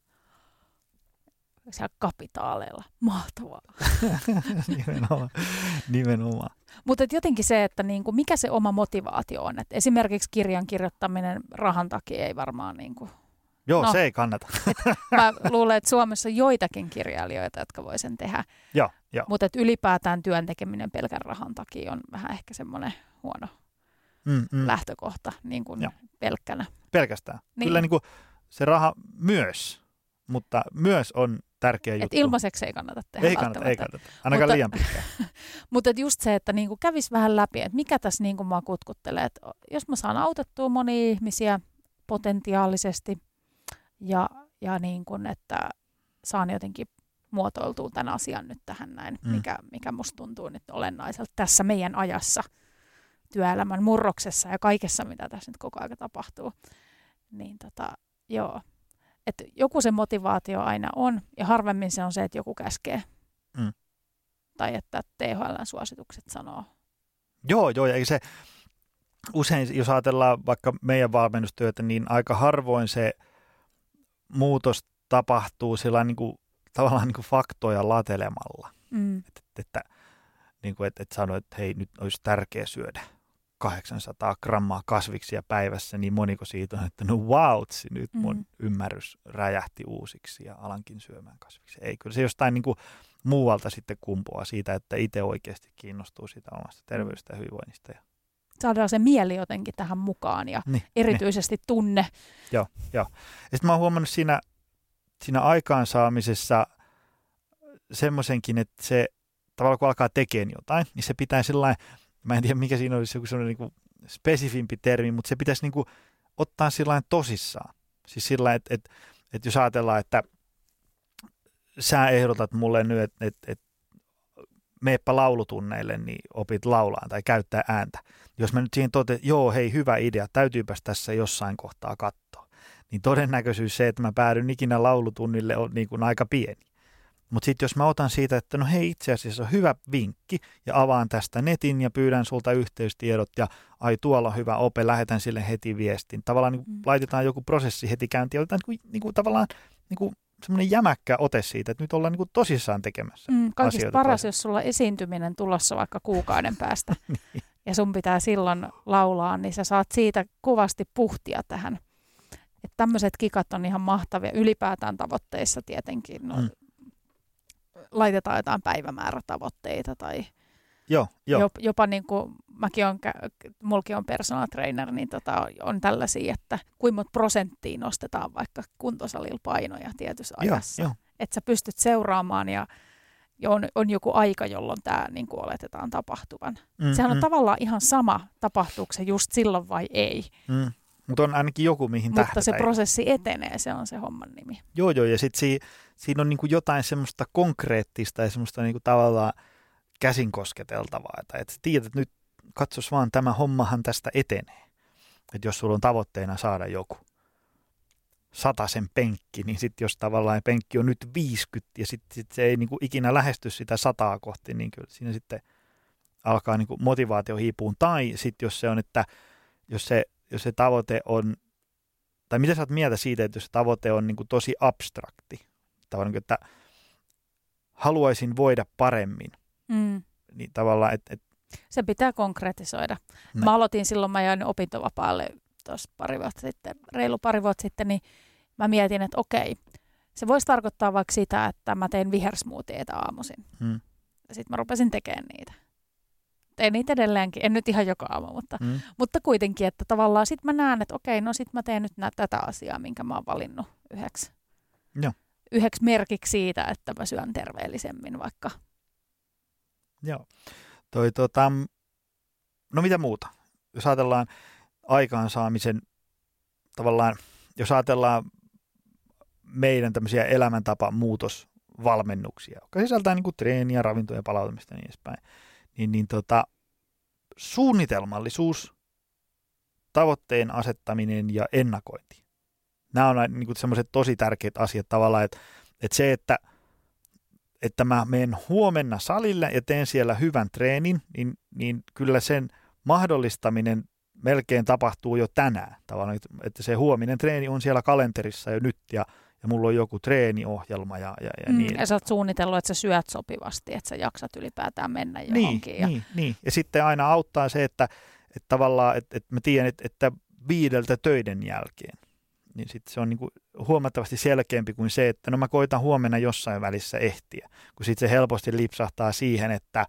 Siellä kapitaaleilla. Mahtavaa. nimenomaan. nimenomaan. Mutta jotenkin se, että niinku, mikä se oma motivaatio on. Et esimerkiksi kirjan kirjoittaminen rahan takia ei varmaan niinku, Joo, no, se ei kannata. Et mä luulen, että Suomessa on joitakin kirjailijoita, jotka voi sen tehdä. Joo, jo. Mutta ylipäätään työn tekeminen pelkän rahan takia on vähän ehkä semmoinen huono mm, mm. lähtökohta niin kuin pelkkänä. Pelkästään. Niin. Kyllä niin kuin se raha myös, mutta myös on tärkeä juttu. Et ilmaiseksi ei kannata tehdä Ei kannata, ei kannata. Ainakaan mutta, liian pitkään. mutta just se, että niin kävisi vähän läpi, että mikä tässä niin kuin mua kutkuttelee. Että jos mä saan autettua monia ihmisiä potentiaalisesti – ja, ja niin kuin, että saan jotenkin muotoiltua tämän asian nyt tähän näin, mm. mikä, mikä musta tuntuu nyt olennaiselta tässä meidän ajassa, työelämän murroksessa ja kaikessa, mitä tässä nyt koko ajan tapahtuu. Niin tota, joo. Et joku se motivaatio aina on, ja harvemmin se on se, että joku käskee. Mm. Tai että THLn suositukset sanoo. Joo, joo, ja se usein, jos ajatellaan vaikka meidän valmennustyötä, niin aika harvoin se – muutos tapahtuu sillä niin kuin, tavallaan niin kuin faktoja latelemalla. Mm. Että, että, niin kuin, että, että sanoo, että hei, nyt olisi tärkeää syödä 800 grammaa kasviksia päivässä, niin moniko siitä on, että no wow, nyt mun mm. ymmärrys räjähti uusiksi ja alankin syömään kasviksia. Ei, kyllä se jostain niin kuin muualta sitten kumpuaa siitä, että itse oikeasti kiinnostuu siitä omasta terveydestä ja hyvinvoinnista ja saadaan se mieli jotenkin tähän mukaan ja niin, erityisesti niin. tunne. Joo, joo. Ja sitten mä oon huomannut siinä, siinä aikaansaamisessa semmoisenkin, että se tavallaan kun alkaa tekemään jotain, niin se pitää sellainen, mä en tiedä mikä siinä olisi joku sellainen niin spesifimpi termi, mutta se pitäisi niin kuin ottaa sillä tosissaan. Siis sillä että, että, että jos ajatellaan, että sä ehdotat mulle nyt, että, että, että meepä laulutunneille, niin opit laulaa tai käyttää ääntä. Jos mä nyt siihen totean, että joo, hei, hyvä idea, täytyypäs tässä jossain kohtaa katsoa, niin todennäköisyys se, että mä päädyn ikinä laulutunnille on niin kuin aika pieni. Mutta sitten jos mä otan siitä, että no hei itse asiassa on hyvä vinkki ja avaan tästä netin ja pyydän sulta yhteystiedot ja ai tuolla on hyvä ope, lähetän sille heti viestin. Tavallaan niin mm. laitetaan joku prosessi heti käyntiin ja otetaan niin kuin, niin kuin, tavallaan niin kuin semmoinen jämäkkä ote siitä, että nyt ollaan niin kuin tosissaan tekemässä mm, Kaikista paras, toisen. jos sulla esiintyminen tulossa vaikka kuukauden päästä niin. ja sun pitää silloin laulaa, niin sä saat siitä kuvasti puhtia tähän. Että tämmöiset kikat on ihan mahtavia ylipäätään tavoitteissa tietenkin. No, mm laitetaan jotain päivämäärätavoitteita tai Joo, jo. Jop, jopa niin kuin mäkin on, mulki on personal trainer, niin tota, on tällaisia, että kuinka monta prosenttia nostetaan vaikka kuntosalilla painoja tietyssä ajassa. Jo, jo. Että sä pystyt seuraamaan ja on, on joku aika, jolloin tämä niin kuin oletetaan tapahtuvan. Mm, Sehän on mm. tavallaan ihan sama, tapahtuuko se just silloin vai ei. Mm. Mutta on ainakin joku, mihin Mutta tähdätään. se prosessi etenee, se on se homman nimi. Joo, joo, ja sitten si, siinä on niinku jotain semmoista konkreettista ja semmoista niinku tavallaan käsin kosketeltavaa. Että et tiedät, että nyt katsos vaan, tämä hommahan tästä etenee. Että jos sulla on tavoitteena saada joku sen penkki, niin sitten jos tavallaan penkki on nyt 50 ja sitten sit se ei niinku ikinä lähesty sitä sataa kohti, niin kyllä siinä sitten alkaa niinku motivaatio hiipuun. Tai sitten jos se on, että jos se jos se tavoite on, tai mitä sä oot mieltä siitä, että jos se tavoite on niin kuin tosi abstrakti, tavallaan, että haluaisin voida paremmin, mm. niin tavallaan, että... Et, se pitää konkretisoida. Näin. Mä aloitin silloin, mä jäin opintovapaalle tuossa pari vuotta sitten, reilu pari vuotta sitten, niin mä mietin, että okei, se voisi tarkoittaa vaikka sitä, että mä teen vihersmoothieita aamuisin. Ja sitten mä rupesin tekemään niitä teen niitä edelleenkin, en nyt ihan joka aamu, mutta, mm. mutta kuitenkin, että tavallaan sitten mä näen, että okei, no sitten mä teen nyt nää, tätä asiaa, minkä mä oon valinnut yhdeksi, Joo. yhdeksi merkiksi siitä, että mä syön terveellisemmin vaikka. Joo. Toi, tota, no mitä muuta? Jos ajatellaan aikaansaamisen, tavallaan, jos ajatellaan meidän tämmöisiä elämäntapa muutosvalmennuksia, jotka sisältää niin kuin treeniä, ravintoja, palautumista ja niin edespäin, niin, niin tota, suunnitelmallisuus, tavoitteen asettaminen ja ennakointi. Nämä on niin semmoiset tosi tärkeät asiat tavallaan, että, että se, että, että mä menen huomenna salille ja teen siellä hyvän treenin, niin, niin kyllä sen mahdollistaminen melkein tapahtuu jo tänään. Tavallaan, että se huominen treeni on siellä kalenterissa jo nyt ja ja mulla on joku treeniohjelma ja, ja, ja mm, niin. Ja sä oot suunnitellut, että sä syöt sopivasti, että sä jaksat ylipäätään mennä johonkin. Niin, ja... niin, niin. ja sitten aina auttaa se, että, että tavallaan, että, että mä tiedän, että, että viideltä töiden jälkeen, niin sitten se on niin kuin huomattavasti selkeämpi kuin se, että no mä koitan huomenna jossain välissä ehtiä, kun sitten se helposti lipsahtaa siihen, että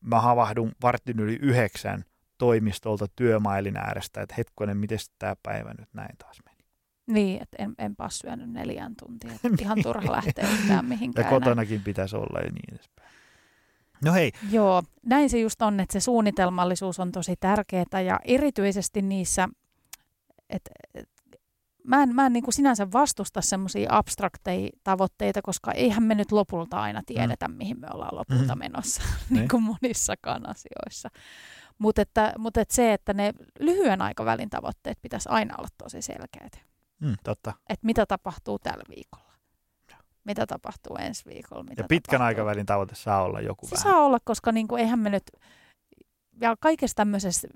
mä havahdun vartin yli yhdeksän toimistolta työmailin äärestä, että hetkonen, miten tämä päivä nyt näin taas meni. Niin, että en, enpä syönyt neljän tuntia. Ihan turha lähteä yhtään mihinkään. Ja kotonakin näin. pitäisi olla ja niin edespäin. No hei. Joo, näin se just on, että se suunnitelmallisuus on tosi tärkeää ja erityisesti niissä, että et, mä en, mä en niin kuin sinänsä vastusta semmoisia abstrakteja tavoitteita, koska eihän me nyt lopulta aina mm. tiedetä, mm. mihin me ollaan lopulta mm. menossa, niin kuin monissakaan asioissa. Mutta että, mut että se, että ne lyhyen aikavälin tavoitteet pitäisi aina olla tosi selkeät. Mm, totta. Että mitä tapahtuu tällä viikolla. Mitä tapahtuu ensi viikolla. Mitä ja pitkän tapahtuu. aikavälin tavoite saa olla joku Se vähän. saa olla, koska niin kuin, eihän me nyt, ja kaikessa tämmöisessä,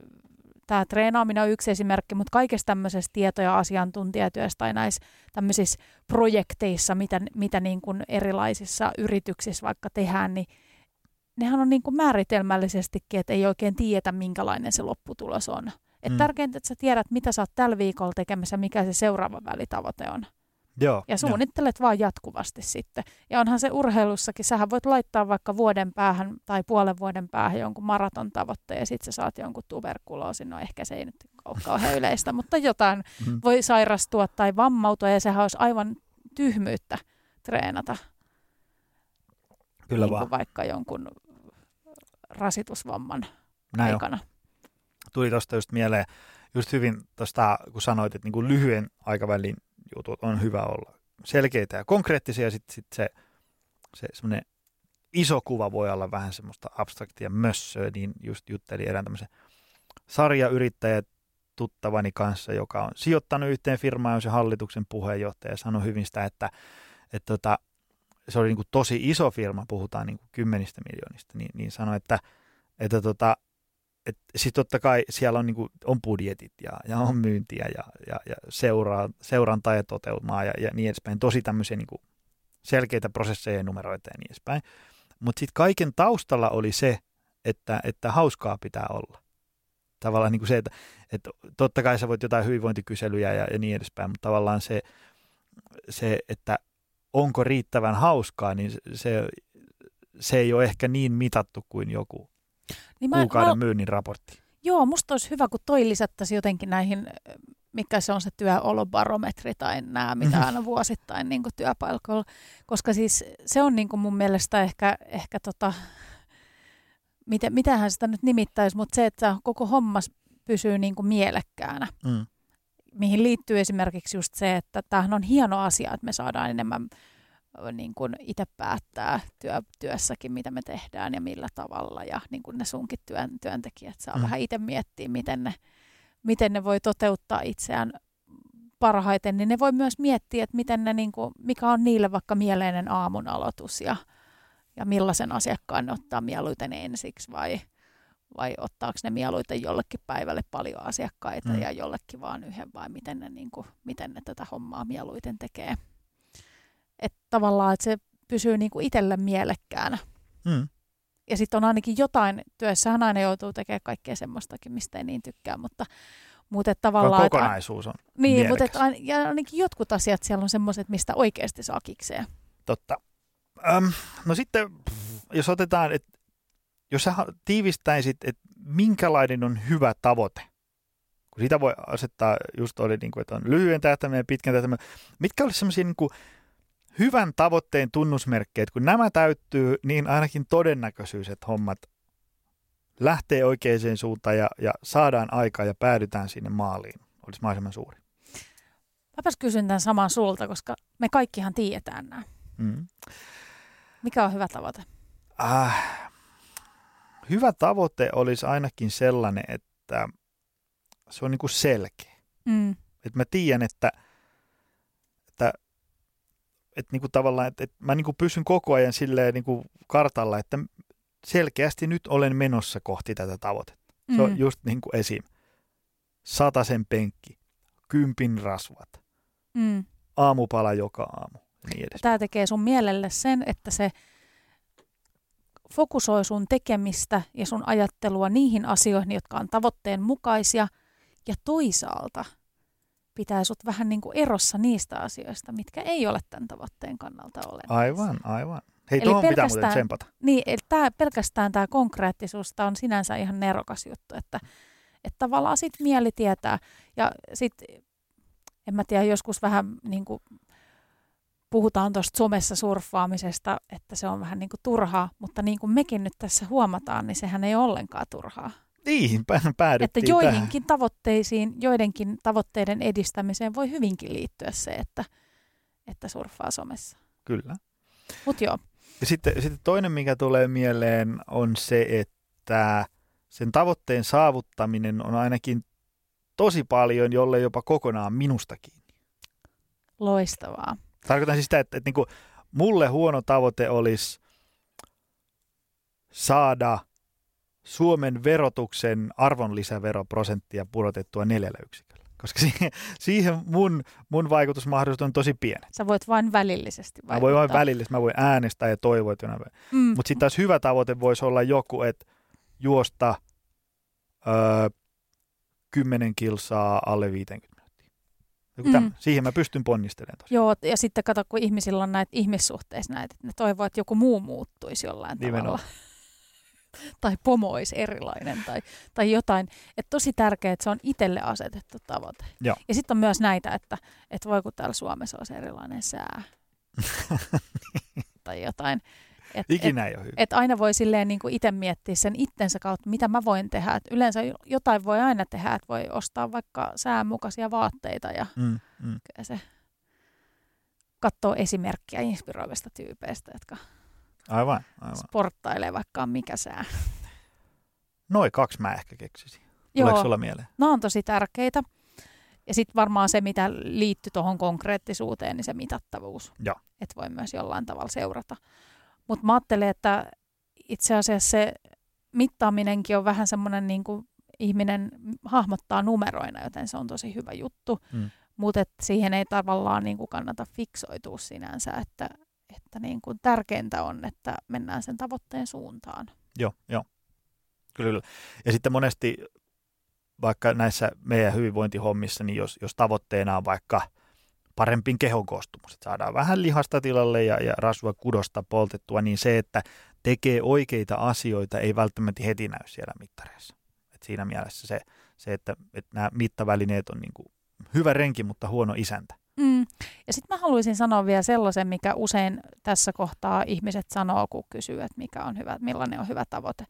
tämä treenaaminen on yksi esimerkki, mutta kaikessa tämmöisessä tieto- ja asiantuntijatyössä tai näissä tämmöisissä projekteissa, mitä, mitä niin kuin erilaisissa yrityksissä vaikka tehdään, niin nehän on niin kuin määritelmällisestikin, että ei oikein tiedetä, minkälainen se lopputulos on. Et mm. Tärkeintä, että sä tiedät, mitä sä oot tällä viikolla tekemässä, mikä se seuraava välitavoite on. Joo, ja suunnittelet jo. vaan jatkuvasti sitten. Ja onhan se urheilussakin, sähän voit laittaa vaikka vuoden päähän tai puolen vuoden päähän jonkun maraton tavoitteen ja sitten sä saat jonkun tuberkuloosin. No ehkä se ei nyt ole kauhean yleistä, mutta jotain mm. voi sairastua tai vammautua ja sehän olisi aivan tyhmyyttä treenata. Kyllä niin vaan. vaikka jonkun rasitusvamman Näin on. aikana. Tuli tuosta just mieleen, just hyvin tuosta, kun sanoit, että niin kuin lyhyen aikavälin jutut on hyvä olla selkeitä ja konkreettisia, ja sitten sit se, se semmoinen iso kuva voi olla vähän semmoista abstraktia mössöä, niin just juttelin erään tämmöisen sarjayrittäjä tuttavani kanssa, joka on sijoittanut yhteen firmaan, on se hallituksen puheenjohtaja, ja sanoi hyvin sitä, että, että tota, se oli niin kuin tosi iso firma, puhutaan niin kuin kymmenistä miljoonista, niin, niin sanoi, että, että tota, sitten totta kai siellä on, niin kuin, on budjetit ja, ja on myyntiä ja, ja, ja seuraa, seurantaa ja toteutumaa ja, ja niin edespäin. Tosi tämmöisiä niin kuin selkeitä prosesseja ja numeroita ja niin edespäin. Mutta sitten kaiken taustalla oli se, että, että hauskaa pitää olla. Tavallaan niin kuin se, että, että totta kai sä voit jotain hyvinvointikyselyjä ja, ja niin edespäin, mutta tavallaan se, se, että onko riittävän hauskaa, niin se, se ei ole ehkä niin mitattu kuin joku Niin kuukauden mä, myynnin raportti. Joo, musta olisi hyvä, kun toi lisättäisiin jotenkin näihin, mikä se on se työolobarometri tai nämä, mitä aina vuosittain niin työpaikoilla. Koska siis se on niin mun mielestä ehkä, ehkä tota, mitä, mitähän sitä nyt nimittäisi, mutta se, että koko hommas pysyy niin kuin mielekkäänä. Mm. Mihin liittyy esimerkiksi just se, että tämähän on hieno asia, että me saadaan enemmän niin kuin itse päättää työ, työssäkin, mitä me tehdään ja millä tavalla. Ja niin kuin ne sunkin työn, työntekijät saa mm. vähän itse miettiä, miten ne, miten ne voi toteuttaa itseään parhaiten. Niin ne voi myös miettiä, että miten ne, niin kuin, mikä on niille vaikka mieleinen aamun aloitus ja, ja millaisen asiakkaan ne ottaa mieluiten ensiksi vai, vai ottaako ne mieluiten jollekin päivälle paljon asiakkaita mm. ja jollekin vaan yhden vai miten ne, niin kuin, miten ne tätä hommaa mieluiten tekee että tavallaan että se pysyy niin kuin itselle mielekkäänä. Mm. Ja sitten on ainakin jotain, työssähän aina joutuu tekemään kaikkea semmoistakin, mistä ei niin tykkää, mutta, mutta että tavallaan... Että, kokonaisuus on Niin, mutta että, ja ainakin jotkut asiat siellä on semmoiset, mistä oikeasti saa kikseen. Totta. Öm, no sitten, jos otetaan, että jos sä tiivistäisit, että minkälainen on hyvä tavoite, kun sitä voi asettaa, just oli, niin kuin, että on lyhyen tähtäimen ja pitkän tähtäimen, mitkä olisi semmoisia niin kuin, hyvän tavoitteen tunnusmerkkejä, että kun nämä täyttyy, niin ainakin todennäköisyys, että hommat lähtee oikeaan suuntaan ja, ja saadaan aikaa ja päädytään sinne maaliin, olisi mahdollisimman suuri. Mäpäs kysyn tämän saman sulta, koska me kaikkihan tiedetään nämä. Mm. Mikä on hyvä tavoite? Äh, hyvä tavoite olisi ainakin sellainen, että se on niin kuin selkeä. Mm. Että mä tiedän, että, että että niinku tavallaan, että, että mä niinku pysyn koko ajan silleen niinku kartalla, että selkeästi nyt olen menossa kohti tätä tavoitetta. Mm. Se on mm. just niin kuin esim. Satasen penkki, kympin rasvat, mm. aamupala joka aamu. Niin edes. Tämä tekee sun mielelle sen, että se fokusoi sun tekemistä ja sun ajattelua niihin asioihin, jotka on tavoitteen mukaisia, ja toisaalta – pitää sut vähän niin kuin erossa niistä asioista, mitkä ei ole tämän tavoitteen kannalta olennaisia. Aivan, aivan. Hei, tuohon pitää muuten tsempata. Niin, eli tää, pelkästään tämä konkreettisuus on sinänsä ihan nerokas juttu, että, että tavallaan sit mieli tietää. Ja sitten, en mä tiedä, joskus vähän niin kuin puhutaan tuosta somessa surffaamisesta, että se on vähän niin kuin turhaa, mutta niin kuin mekin nyt tässä huomataan, niin sehän ei ole ollenkaan turhaa. Niin, päädyttiin Että joihinkin tähän. tavoitteisiin, joidenkin tavoitteiden edistämiseen voi hyvinkin liittyä se, että, että surffaa somessa. Kyllä. Mut joo. Ja sitten, sitten toinen, mikä tulee mieleen, on se, että sen tavoitteen saavuttaminen on ainakin tosi paljon, jolle jopa kokonaan minusta kiinni. Loistavaa. Tarkoitan siis sitä, että, että niin kuin mulle huono tavoite olisi saada Suomen verotuksen arvonlisäveroprosenttia pudotettua neljällä yksiköllä. Koska siihen, siihen mun, mun vaikutusmahdollisuus on tosi pienet. Sä voit vain välillisesti vaikuttaa. Mä voin vain välillisesti, mä voin äänestää ja toivoa, että mm. Mutta sitten taas hyvä tavoite voisi olla joku, että juosta öö, 10 kilsaa alle 50 minuuttia. mm. Siihen mä pystyn ponnistelemaan tosi. Joo, ja sitten kato, kun ihmisillä on näitä ihmissuhteissa näitä, että ne toivoo, että joku muu muuttuisi jollain Nimenomaan. tavalla tai pomo olisi erilainen tai, tai jotain. Että tosi tärkeää, että se on itselle asetettu tavoite. Joo. Ja sitten on myös näitä, että, että voi kun täällä Suomessa olisi erilainen sää. tai jotain. Et, Ikinä et, ei ole hyvin. et aina voi silleen niin kuin itse miettiä sen itsensä kautta, mitä mä voin tehdä. Et yleensä jotain voi aina tehdä, että voi ostaa vaikka säänmukaisia vaatteita ja Mm, mm. se katsoo esimerkkiä inspiroivista tyypeistä, jotka Aivan, aivan. sporttailee vaikka on mikä sää. Noin kaksi mä ehkä keksisin. Tuleeko Joo, sulla mieleen? nämä on tosi tärkeitä. Ja sitten varmaan se, mitä liittyy tuohon konkreettisuuteen, niin se mitattavuus. Että voi myös jollain tavalla seurata. Mutta mä ajattelen, että itse asiassa se mittaaminenkin on vähän semmoinen niin kuin ihminen hahmottaa numeroina, joten se on tosi hyvä juttu. Mm. Mutta siihen ei tavallaan niin kuin kannata fiksoitua sinänsä, että, että niin kuin tärkeintä on, että mennään sen tavoitteen suuntaan. Joo, joo. Kyllä. Ja sitten monesti vaikka näissä meidän hyvinvointihommissa, niin jos, jos tavoitteena on vaikka parempin kehon koostumus, että saadaan vähän lihasta tilalle ja, ja rasvua kudosta poltettua, niin se, että tekee oikeita asioita, ei välttämättä heti näy siellä mittareissa. Et siinä mielessä se, se että, että nämä mittavälineet on niin kuin hyvä renki, mutta huono isäntä. Mm. Ja sitten mä haluaisin sanoa vielä sellaisen, mikä usein tässä kohtaa ihmiset sanoo, kun kysyy, että mikä on hyvä, millainen on hyvä tavoite.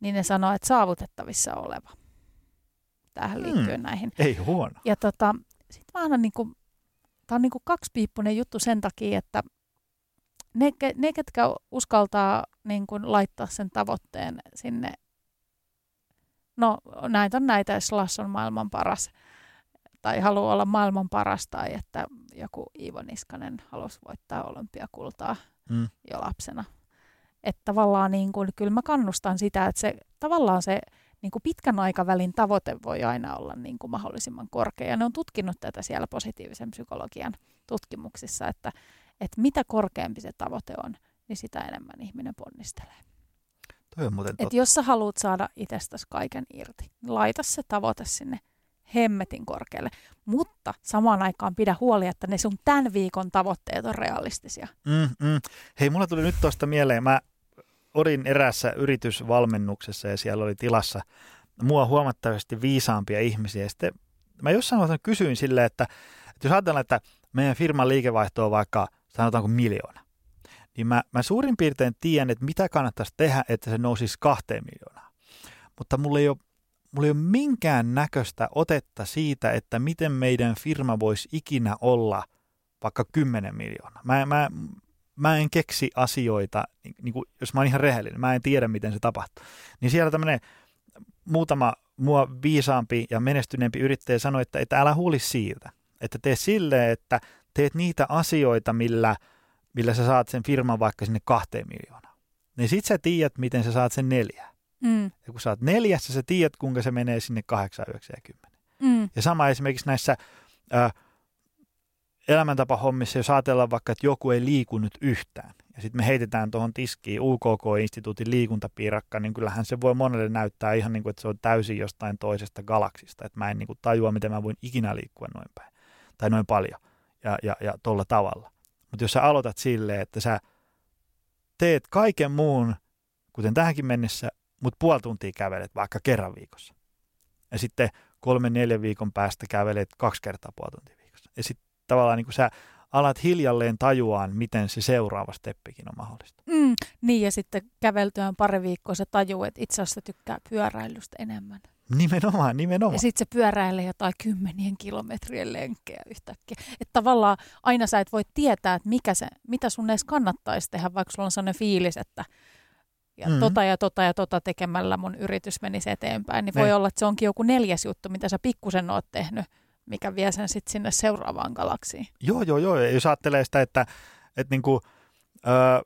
Niin ne sanoo, että saavutettavissa oleva. Tähän liittyen Mm. näihin. Ei huono. Ja tota, sitten mä aina niin kuin, tää on niin kuin kaksipiippunen juttu sen takia, että ne, ne ketkä uskaltaa niin kuin laittaa sen tavoitteen sinne, no näitä on näitä, jos on maailman paras, tai haluaa olla maailman paras, tai että joku Iivo Niskanen halusi voittaa olympiakultaa Mm. jo lapsena. Että tavallaan niin kuin, kyllä mä kannustan sitä, että se tavallaan se niin kuin pitkän aikavälin tavoite voi aina olla niin kuin mahdollisimman korkea. Ja ne on tutkinut tätä siellä positiivisen psykologian tutkimuksissa, että, että mitä korkeampi se tavoite on, niin sitä enemmän ihminen ponnistelee. Toi on muuten totta. jos sä haluat saada itsestäsi kaiken irti, niin laita se tavoite sinne hemmetin korkealle. Mutta samaan aikaan pidä huoli, että ne sun tämän viikon tavoitteet on realistisia. Mm, mm. Hei, mulla tuli nyt tuosta mieleen, mä olin erässä yritysvalmennuksessa ja siellä oli tilassa mua huomattavasti viisaampia ihmisiä. Sitten mä jossain vaiheessa kysyin silleen, että, että jos ajatellaan, että meidän firman liikevaihto on vaikka sanotaanko miljoona, niin mä, mä suurin piirtein tiedän, että mitä kannattaisi tehdä, että se nousisi kahteen miljoonaan. Mutta mulla ei ole, mulla ei ole minkään näköistä otetta siitä, että miten meidän firma voisi ikinä olla vaikka 10 miljoonaa. Mä, mä, mä en keksi asioita, niin, niin kuin, jos mä oon ihan rehellinen, mä en tiedä, miten se tapahtuu. Niin siellä tämmöinen muutama mua viisaampi ja menestyneempi yrittäjä sanoi, että, että älä huoli siitä, että tee silleen, että teet niitä asioita, millä, millä sä saat sen firman vaikka sinne kahteen miljoonaan. Niin sit sä tiedät, miten sä saat sen neljään. Mm. Ja kun sä oot neljässä, sä tiedät, kuinka se menee sinne 8, 9 ja 10. Mm. Ja sama esimerkiksi näissä ä, elämäntapahommissa, jos ajatellaan vaikka, että joku ei liiku nyt yhtään, ja sitten me heitetään tuohon tiskiin UKK-instituutin liikuntapiirakka, niin kyllähän se voi monelle näyttää ihan niin kuin, että se on täysin jostain toisesta galaksista, että mä en niin kuin tajua, miten mä voin ikinä liikkua noin päin, tai noin paljon, ja, ja, ja tuolla tavalla. Mutta jos sä aloitat silleen, että sä teet kaiken muun, kuten tähänkin mennessä, mutta puoli tuntia kävelet vaikka kerran viikossa, ja sitten kolmen, neljän viikon päästä kävelet kaksi kertaa puoli tuntia viikossa. Ja sitten tavallaan niin kuin sä alat hiljalleen tajuaan, miten se seuraava steppikin on mahdollista. Mm. Niin, ja sitten käveltyään pari viikkoa se tajuu, että itse asiassa tykkää pyöräilystä enemmän. Nimenomaan, nimenomaan. Ja sitten se pyöräilee jotain kymmenien kilometrien lenkkejä yhtäkkiä. Että tavallaan aina sä et voi tietää, että mikä se, mitä sun edes kannattaisi tehdä, vaikka sulla on sellainen fiilis, että ja Mhm. tota ja tota ja tota tekemällä mun yritys menisi eteenpäin. Niin voi Niin. olla, että se onkin joku neljäs juttu, mitä sä pikkusen oot tehnyt, mikä vie sen sitten sinne seuraavaan galaksiin. Joo, joo, joo. Ja jos ajattelee sitä, että, että niin kuin, öö,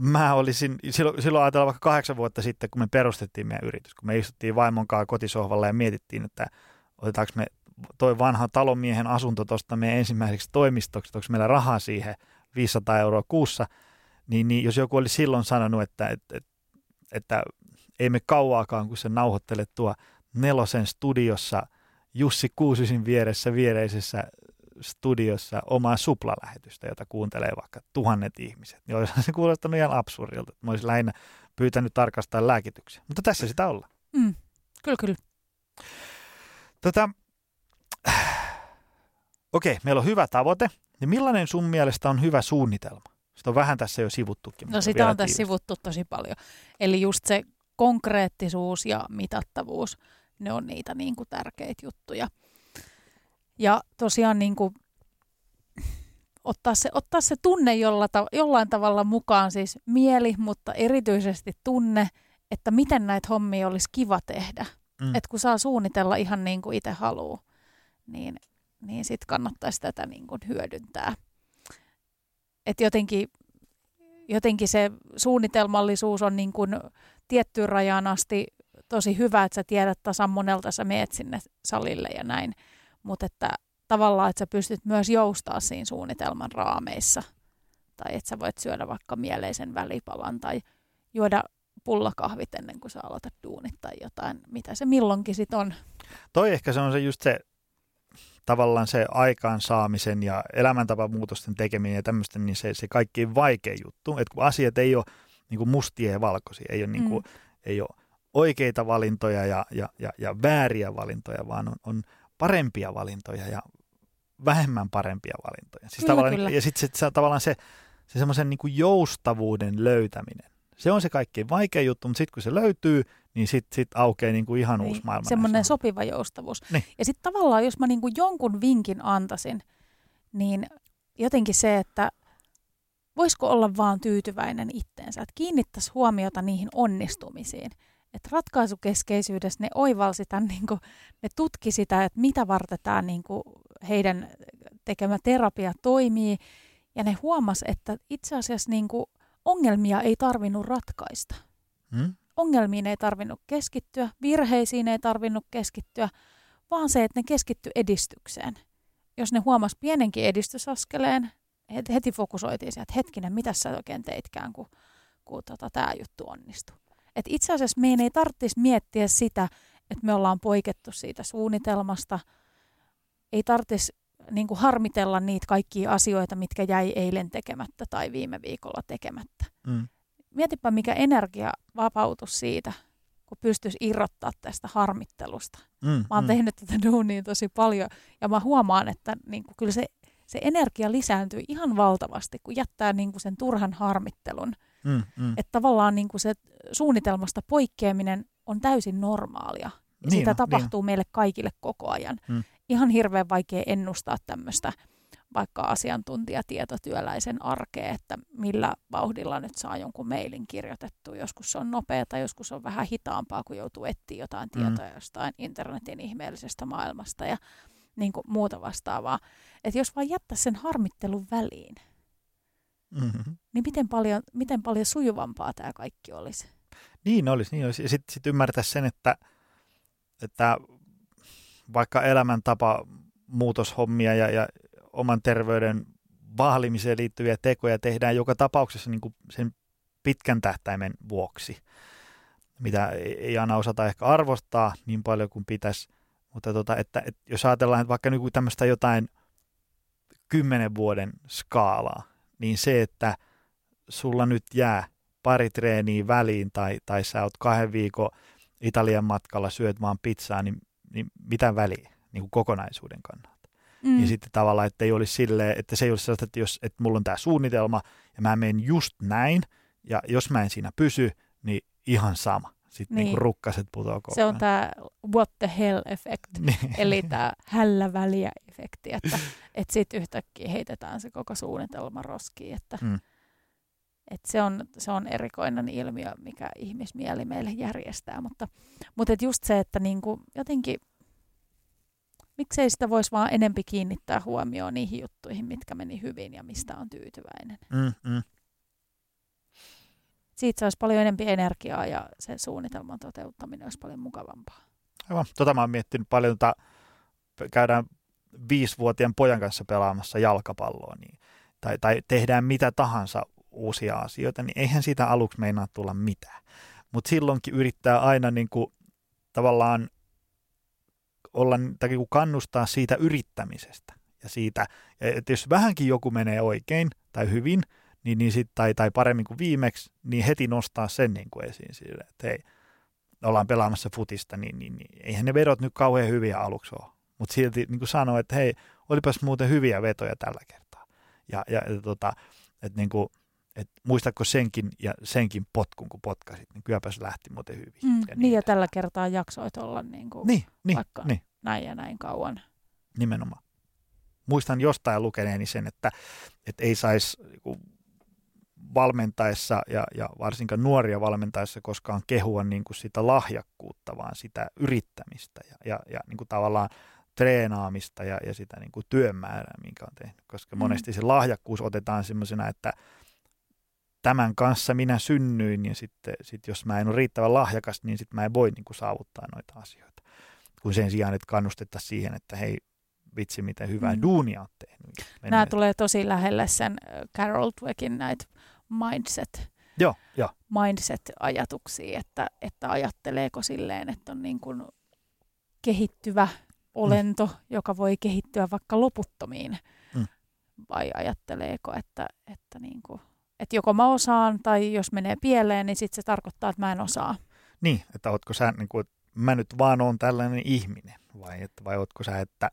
mä olisin, silloin, silloin ajatellaan vaikka kahdeksan vuotta sitten, kun me perustettiin meidän yritys, kun me istuttiin vaimon kanssa kotisohvalla ja mietittiin, että otetaanko me toi vanha talonmiehen asunto tuosta meidän ensimmäiseksi toimistoksi, onko meillä rahaa siihen 500 euroa kuussa, niin, niin jos joku oli silloin sanonut, että, että, että, ei me kauaakaan, kun se nauhoittelet tuo nelosen studiossa Jussi Kuusisin vieressä viereisessä studiossa omaa suplalähetystä, jota kuuntelee vaikka tuhannet ihmiset. Niin olisi se kuulostanut ihan absurdilta. Mä olisin lähinnä pyytänyt tarkastaa lääkityksiä. Mutta tässä sitä ollaan. Mm. Kyllä, kyllä. Tota, okei, meillä on hyvä tavoite. Niin millainen sun mielestä on hyvä suunnitelma Sitä on vähän tässä jo sivuttukin. No sitä on tässä sivuttu tosi paljon. Eli just se konkreettisuus ja mitattavuus, ne on niitä niin kuin tärkeitä juttuja. Ja tosiaan niin kuin ottaa se, ottaa se tunne jolla, jollain tavalla mukaan, siis mieli, mutta erityisesti tunne, että miten näitä hommia olisi kiva tehdä. Mm. Että kun saa suunnitella ihan niin kuin itse haluaa, niin, niin sitten kannattaisi tätä niin kuin hyödyntää. Että jotenkin, jotenkin se suunnitelmallisuus on niin kuin tiettyyn rajaan asti tosi hyvä, että sä tiedät tasan monelta sä meet sinne salille ja näin. Mutta että tavallaan, että sä pystyt myös joustaa siinä suunnitelman raameissa. Tai että sä voit syödä vaikka mieleisen välipalan tai juoda pullakahvit ennen kuin sä aloitat duunit tai jotain, mitä se milloinkin sitten on. Toi ehkä se on se just se tavallaan se aikaansaamisen ja elämäntapamuutosten tekeminen ja tämmöisten, niin se, se kaikkein vaikein juttu. Että kun asiat ei ole niin kuin mustia ja valkoisia, ei ole, niin kuin, mm. ei ole oikeita valintoja ja, ja, ja, ja vääriä valintoja, vaan on, on parempia valintoja ja vähemmän parempia valintoja. Siis kyllä, tavallaan, kyllä. Ja sitten se, tavallaan se, se semmoisen niin joustavuuden löytäminen. Se on se kaikkein vaikea juttu, mutta sitten kun se löytyy, niin sitten sit aukeaa niin kuin ihan niin, uusi maailma. Semmoinen sopiva joustavuus. Niin. Ja sitten tavallaan, jos mä niin kuin jonkun vinkin antaisin, niin jotenkin se, että voisiko olla vaan tyytyväinen itteensä, että kiinnittäisi huomiota niihin onnistumisiin. Että ratkaisukeskeisyydessä ne oivalsi tämän, niin kuin, ne tutki sitä, että mitä varten tämä niin kuin, heidän tekemä terapia toimii. Ja ne huomas, että itse asiassa niin kuin, ongelmia ei tarvinnut ratkaista. Hmm? Ongelmiin ei tarvinnut keskittyä, virheisiin ei tarvinnut keskittyä, vaan se, että ne keskitty edistykseen. Jos ne huomas pienenkin edistysaskeleen, heti fokusoitiin siihen, että hetkinen, mitä sä oikein teitkään, kun, kun tota, tämä juttu onnistui. Et itse asiassa meidän ei tarvitsisi miettiä sitä, että me ollaan poikettu siitä suunnitelmasta. Ei tarvitsisi niin kuin harmitella niitä kaikkia asioita, mitkä jäi eilen tekemättä tai viime viikolla tekemättä. Mm. Mietipä, mikä energia vapautus siitä, kun pystyisi irrottaa tästä harmittelusta. Mm, mä oon mm. tehnyt tätä duunia tosi paljon ja mä huomaan, että niin kuin, kyllä se, se energia lisääntyy ihan valtavasti, kun jättää niin kuin sen turhan harmittelun. Mm, mm. Että tavallaan niin kuin se suunnitelmasta poikkeaminen on täysin normaalia. Ja niin sitä on, tapahtuu niin. meille kaikille koko ajan. Mm ihan hirveän vaikea ennustaa tämmöistä vaikka asiantuntijatietotyöläisen arkea, että millä vauhdilla nyt saa jonkun mailin kirjoitettua. Joskus se on nopeata, joskus on vähän hitaampaa, kun joutuu etsiä jotain mm. tietoa jostain internetin ihmeellisestä maailmasta ja niin kuin muuta vastaavaa. Että jos vaan jättää sen harmittelun väliin, mm-hmm. niin miten paljon, miten paljon sujuvampaa tämä kaikki olisi? Niin olisi, niin olisi. Ja sitten sit ymmärtää sen, että, että vaikka elämäntapa muutoshommia ja, ja oman terveyden vahlimiseen liittyviä tekoja tehdään joka tapauksessa niin kuin sen pitkän tähtäimen vuoksi, mitä ei aina osata ehkä arvostaa niin paljon kuin pitäisi. Mutta tota, että, että jos ajatellaan että vaikka niin tämmöistä jotain kymmenen vuoden skaalaa, niin se, että sulla nyt jää pari treeniä väliin tai, tai sä oot kahden viikon Italian matkalla, syöt vaan pizzaa, niin niin mitä väliä niin kuin kokonaisuuden kannalta. Mm. Ja sitten tavallaan, että ei olisi silleen, että se ei olisi sellaista, että, jos, että mulla on tämä suunnitelma ja mä menen just näin, ja jos mä en siinä pysy, niin ihan sama. Sitten niin. niin rukkaset putoaa Se on tämä what the hell effect, niin. eli tämä hällä väliä efekti, että, että sitten yhtäkkiä heitetään se koko suunnitelma roskiin, että mm. Et se, on, se on erikoinen ilmiö, mikä ihmismieli meille järjestää, mutta, mutta et just se, että niinku jotenkin, miksei sitä voisi vaan enempi kiinnittää huomioon niihin juttuihin, mitkä meni hyvin ja mistä on tyytyväinen. Mm, mm. Siitä saisi paljon enempi energiaa ja se suunnitelman toteuttaminen olisi paljon mukavampaa. Aivan. Tota mä oon miettinyt paljon, että käydään viisivuotiaan pojan kanssa pelaamassa jalkapalloa, niin, tai, tai tehdään mitä tahansa uusia asioita, niin eihän siitä aluksi meinaa tulla mitään. Mutta silloinkin yrittää aina niin kuin, tavallaan olla, tai niin kannustaa siitä yrittämisestä. Ja siitä, että jos vähänkin joku menee oikein tai hyvin, niin, niin sit, tai, tai paremmin kuin viimeksi, niin heti nostaa sen niin kuin esiin sille, että hei, ollaan pelaamassa futista, niin, niin, niin eihän ne vedot nyt kauhean hyviä aluksi ole. Mutta silti niin kuin sanoo, että hei, olipas muuten hyviä vetoja tällä kertaa. Ja, ja, ja tota, että niin kuin, Et muistatko senkin ja senkin potkun, kun potkasit, niin kylläpä se lähti muuten hyvin. Mm, ja niin, ja edelleen. tällä kertaa jaksoit olla niin kuin niin, niin, vaikka- niin, näin ja näin kauan. nimenomaan. Muistan jostain lukeneeni sen, että, että ei saisi niinku valmentaessa ja, ja varsinkaan nuoria valmentaessa koskaan kehua niin kuin sitä lahjakkuutta, vaan sitä yrittämistä ja, ja, ja niin kuin tavallaan treenaamista ja, ja sitä niin kuin työmäärää, minkä on tehnyt. Koska Mm. monesti se lahjakkuus otetaan semmoisena, että tämän kanssa minä synnyin ja sitten sit jos mä en ole riittävän lahjakas, niin sitten mä en voi niin kuin saavuttaa noita asioita. Kun sen sijaan, että kannustettaisiin siihen, että hei, vitsi, miten hyvää Mm. duunia oot tehnyt. Nämä Mennään- tulee tosi lähelle sen Carol Dweckin näitä mindset, Joo, joo. mindset-ajatuksia, että, että ajatteleeko silleen, että on niin kuin kehittyvä olento, mm. joka voi kehittyä vaikka loputtomiin, Mm. vai ajatteleeko, että, että, niin kuin, että joko mä osaan tai jos menee pieleen, niin sitten se tarkoittaa, että mä en osaa. Niin, että ootko sä, niin kuin, mä nyt vaan oon tällainen ihminen, vai, että, vai ootko sä, että,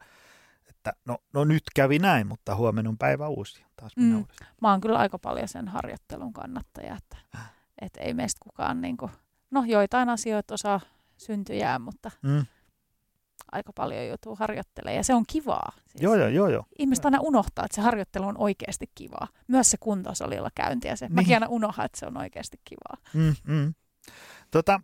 että no, no nyt kävi näin, mutta huomenna on päivä uusi. Taas Mm. uudestaan. Mä oon kyllä aika paljon sen harjoittelun kannattaja, että, Äh. että ei meistä kukaan, niin kuin, no joitain asioita osaa syntyjää, mutta Mm. aika paljon joutuu harjoittelemaan ja se on kivaa. Siis Joo, joo, joo, joo. Ihmiset aina unohtaa, että se harjoittelu on oikeasti kivaa. Myös se kuntosalilla käynti ja se. Niin. Mäkin aina unohdan, että se on oikeasti kivaa. Mm, mm. Tota,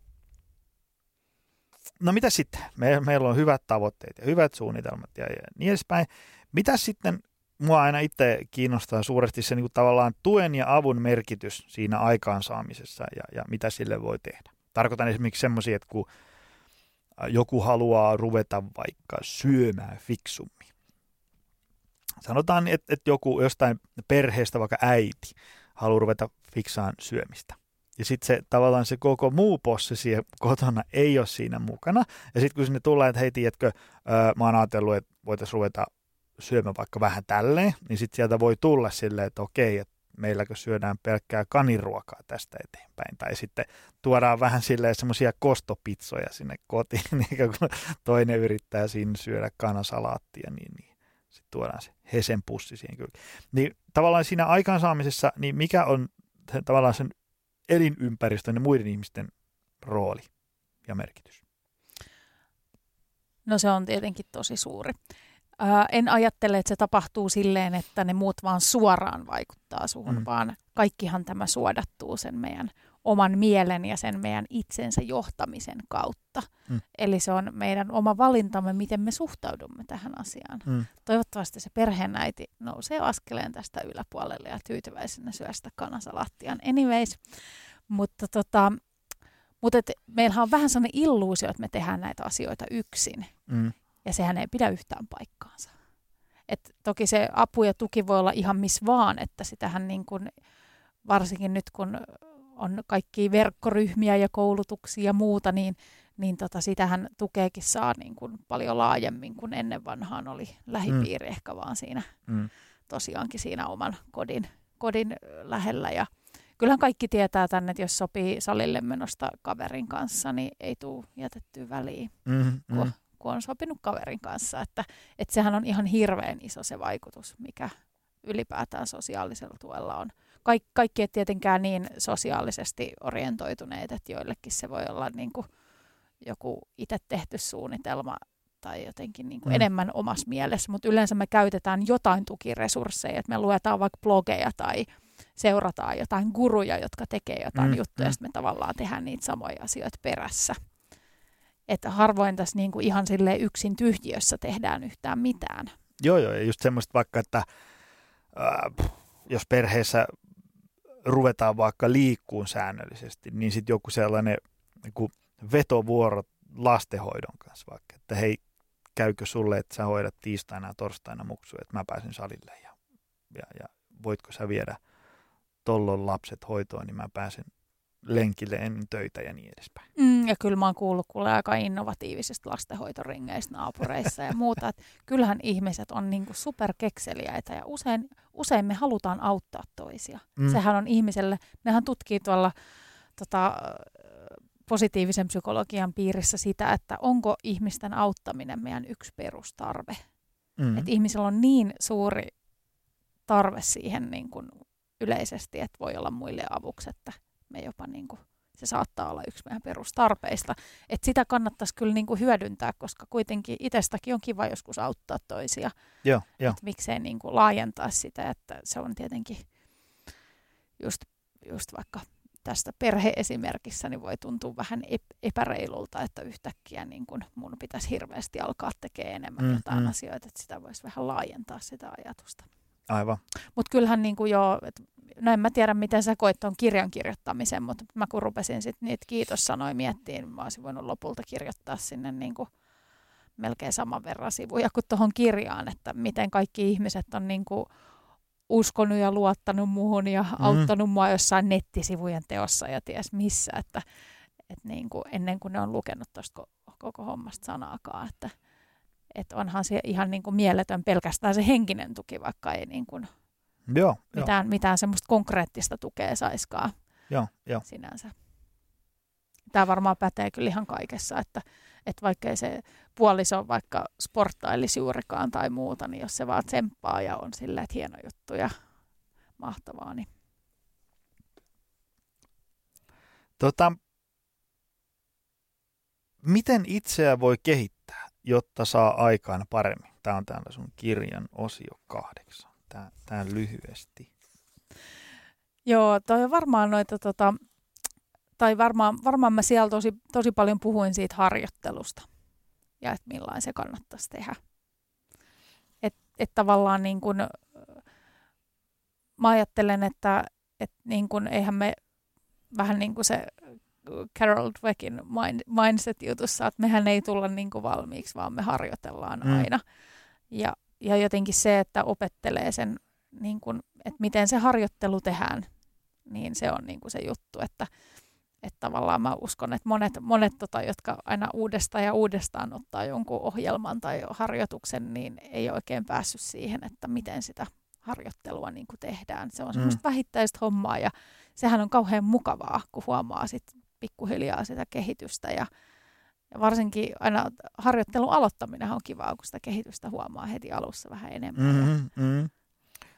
no mitä sitten? Me, meillä on hyvät tavoitteet ja hyvät suunnitelmat ja, ja niin edespäin. Mitä sitten, mua aina itse kiinnostaa suuresti se niin kuin tavallaan tuen ja avun merkitys siinä aikaansaamisessa ja, ja mitä sille voi tehdä. Tarkoitan esimerkiksi semmoisia, että kun joku haluaa ruveta vaikka syömään fiksummin. Sanotaan, että, että joku jostain perheestä, vaikka äiti, haluaa ruveta fiksaan syömistä. Ja sitten se tavallaan se koko muu possi siellä kotona ei ole siinä mukana. Ja sitten kun sinne tulee, että hei, tiedätkö, öö, mä oon ajatellut, että voitaisiin ruveta syömään vaikka vähän tälleen, niin sitten sieltä voi tulla silleen, että okei, että meilläkö syödään pelkkää kaniruokaa tästä eteenpäin. Tai sitten tuodaan vähän silleen semmoisia kostopitsoja sinne kotiin, niin kun toinen yrittää siinä syödä kanasalaattia, niin, niin sitten tuodaan se hesen pussi siihen kyllä. Niin tavallaan siinä aikaansaamisessa, niin mikä on tavallaan sen elinympäristön ja muiden ihmisten rooli ja merkitys? No se on tietenkin tosi suuri. Ää, en ajattele, että se tapahtuu silleen, että ne muut vaan suoraan vaikuttaa suhun, Mm. vaan kaikkihan tämä suodattuu sen meidän oman mielen ja sen meidän itsensä johtamisen kautta. Mm. Eli se on meidän oma valintamme, miten me suhtaudumme tähän asiaan. Mm. Toivottavasti se perheenäiti nousee askeleen tästä yläpuolelle ja tyytyväisenä syö sitä kanasalaattiaan. Anyways, mutta tota, mutta et, meillähän on vähän sellainen illuusio, että me tehdään näitä asioita yksin. Mm. Ja sehän ei pidä yhtään paikkaansa. Et toki se apu ja tuki voi olla ihan missä vaan, että sitähän niin kun, varsinkin nyt kun on kaikki verkkoryhmiä ja koulutuksia ja muuta, niin, niin tota, sitähän tukeekin saa niin kun paljon laajemmin kuin ennen vanhaan oli lähipiiri mm. ehkä vaan siinä Mm. tosiaankin siinä oman kodin, kodin lähellä. Ja kyllähän kaikki tietää tänne, että jos sopii salille menosta kaverin kanssa, niin ei tule jätettyä väliin Mm. Mm. kun, kun on sopinut kaverin kanssa. Että, että sehän on ihan hirveän iso se vaikutus, mikä ylipäätään sosiaalisella tuella on. Kaik, kaikki ei tietenkään niin sosiaalisesti orientoituneet, että joillekin se voi olla niin kuin joku itse tehty suunnitelma tai jotenkin niin kuin Mm. mm. enemmän omassa mielessä, mutta yleensä me käytetään jotain tukiresursseja, että me luetaan vaikka blogeja tai seurataan jotain guruja, jotka tekee jotain Mm, mm, juttuja, mm. ja sitten me tavallaan tehdään niitä samoja asioita perässä. Että harvoin tässä niin kuin ihan sille yksin tyhjiössä tehdään yhtään mitään. Joo, joo, ja just semmoista vaikka, että äh, jos perheessä ruvetaan vaikka liikkuun säännöllisesti, niin sitten joku sellainen niin vetovuoro lastenhoidon kanssa vaikka, että hei, käykö sulle, että sä hoidat tiistaina ja torstaina muksuja, että mä pääsen salille ja, ja, ja voitko sä viedä tollon lapset hoitoon, niin mä pääsen lenkille ennen töitä ja niin edespäin. Mm, ja kyllä mä oon kuullut kuule aika innovatiivisista lastenhoitoringeistä naapureissa ja muuta. Että kyllähän ihmiset on niin kuin superkekseliäitä ja usein, usein me halutaan auttaa toisia. Mm. Mm. Sehän on ihmiselle, nehän tutkii tuolla tota, positiivisen psykologian piirissä sitä, että onko ihmisten auttaminen meidän yksi perustarve. Mm. Että ihmisellä on niin suuri tarve siihen niin kuin yleisesti, että voi olla muille avuksi, että me jopa niin kuin, se saattaa olla yksi meidän perustarpeista. Että sitä kannattaisi kyllä niin kuin hyödyntää, koska kuitenkin itsestäkin on kiva joskus auttaa toisia. Joo, joo. Että miksei niin kuin laajentaa sitä, että se on tietenkin just, just vaikka tästä perheesimerkissä niin voi tuntua vähän epäreilulta, että yhtäkkiä niin kun mun pitäisi hirveästi alkaa tekemään enemmän mm, jotain mm. asioita, että sitä voisi vähän laajentaa sitä ajatusta. Aivan. Mutta kyllähän niin kuin jo, et, no en mä tiedä miten sä koit tuon kirjan kirjoittamisen, mutta mä kun rupesin sitten niitä kiitossanoja miettiin, mä olisin voinut lopulta kirjoittaa sinne niin kuin melkein saman verran sivuja kuin tuohon kirjaan, että miten kaikki ihmiset on niin kuin uskonut ja luottanut muuhun ja mm. auttanut mua jossain nettisivujen teossa ja ties missä, että, että niin kuin ennen kuin ne on lukenut tuosta koko hommasta sanaakaan, että, että onhan se ihan niin kuin mieletön pelkästään se henkinen tuki, vaikka ei niin kuin joo, mitään, jo. mitään semmoista konkreettista tukea saiskaan joo, jo. sinänsä. Tämä varmaan pätee kyllä ihan kaikessa, että, että vaikkei se puoliso vaikka sporttailisi juurikaan tai muuta, niin jos se vaan tsemppaa ja on silleen, että hieno juttu ja mahtavaa, niin Tota, miten itseä voi kehittää, jotta saa aikaan paremmin? Tämä on täällä sun kirjan osio kahdeksan. Tämä, tämä lyhyesti. Joo, toi on varmaan noita tota, tai varmaan, varmaan mä siellä tosi, tosi paljon puhuin siitä harjoittelusta ja että millainen se kannattaisi tehdä. Että et tavallaan niin kun, mä ajattelen, että et niin kun, eihän me vähän niin kuin se Carol Dweckin mind, mindset-jutussa, että mehän ei tulla niin kuin valmiiksi, vaan me harjoitellaan mm. aina. Ja, ja jotenkin se, että opettelee sen, niin kuin, että miten se harjoittelu tehdään, niin se on niin kuin se juttu, että että tavallaan mä uskon, että monet, monet tota, jotka aina uudestaan ja uudestaan ottaa jonkun ohjelman tai harjoituksen, niin ei oikein päässyt siihen, että miten sitä harjoittelua niin kuin tehdään. Se on semmoista mm. vähittäistä hommaa ja sehän on kauhean mukavaa, kun huomaa sit pikkuhiljaa sitä kehitystä ja, ja varsinkin aina harjoittelun aloittaminen on kivaa, kun sitä kehitystä huomaa heti alussa vähän enemmän. Mm-hmm, mm.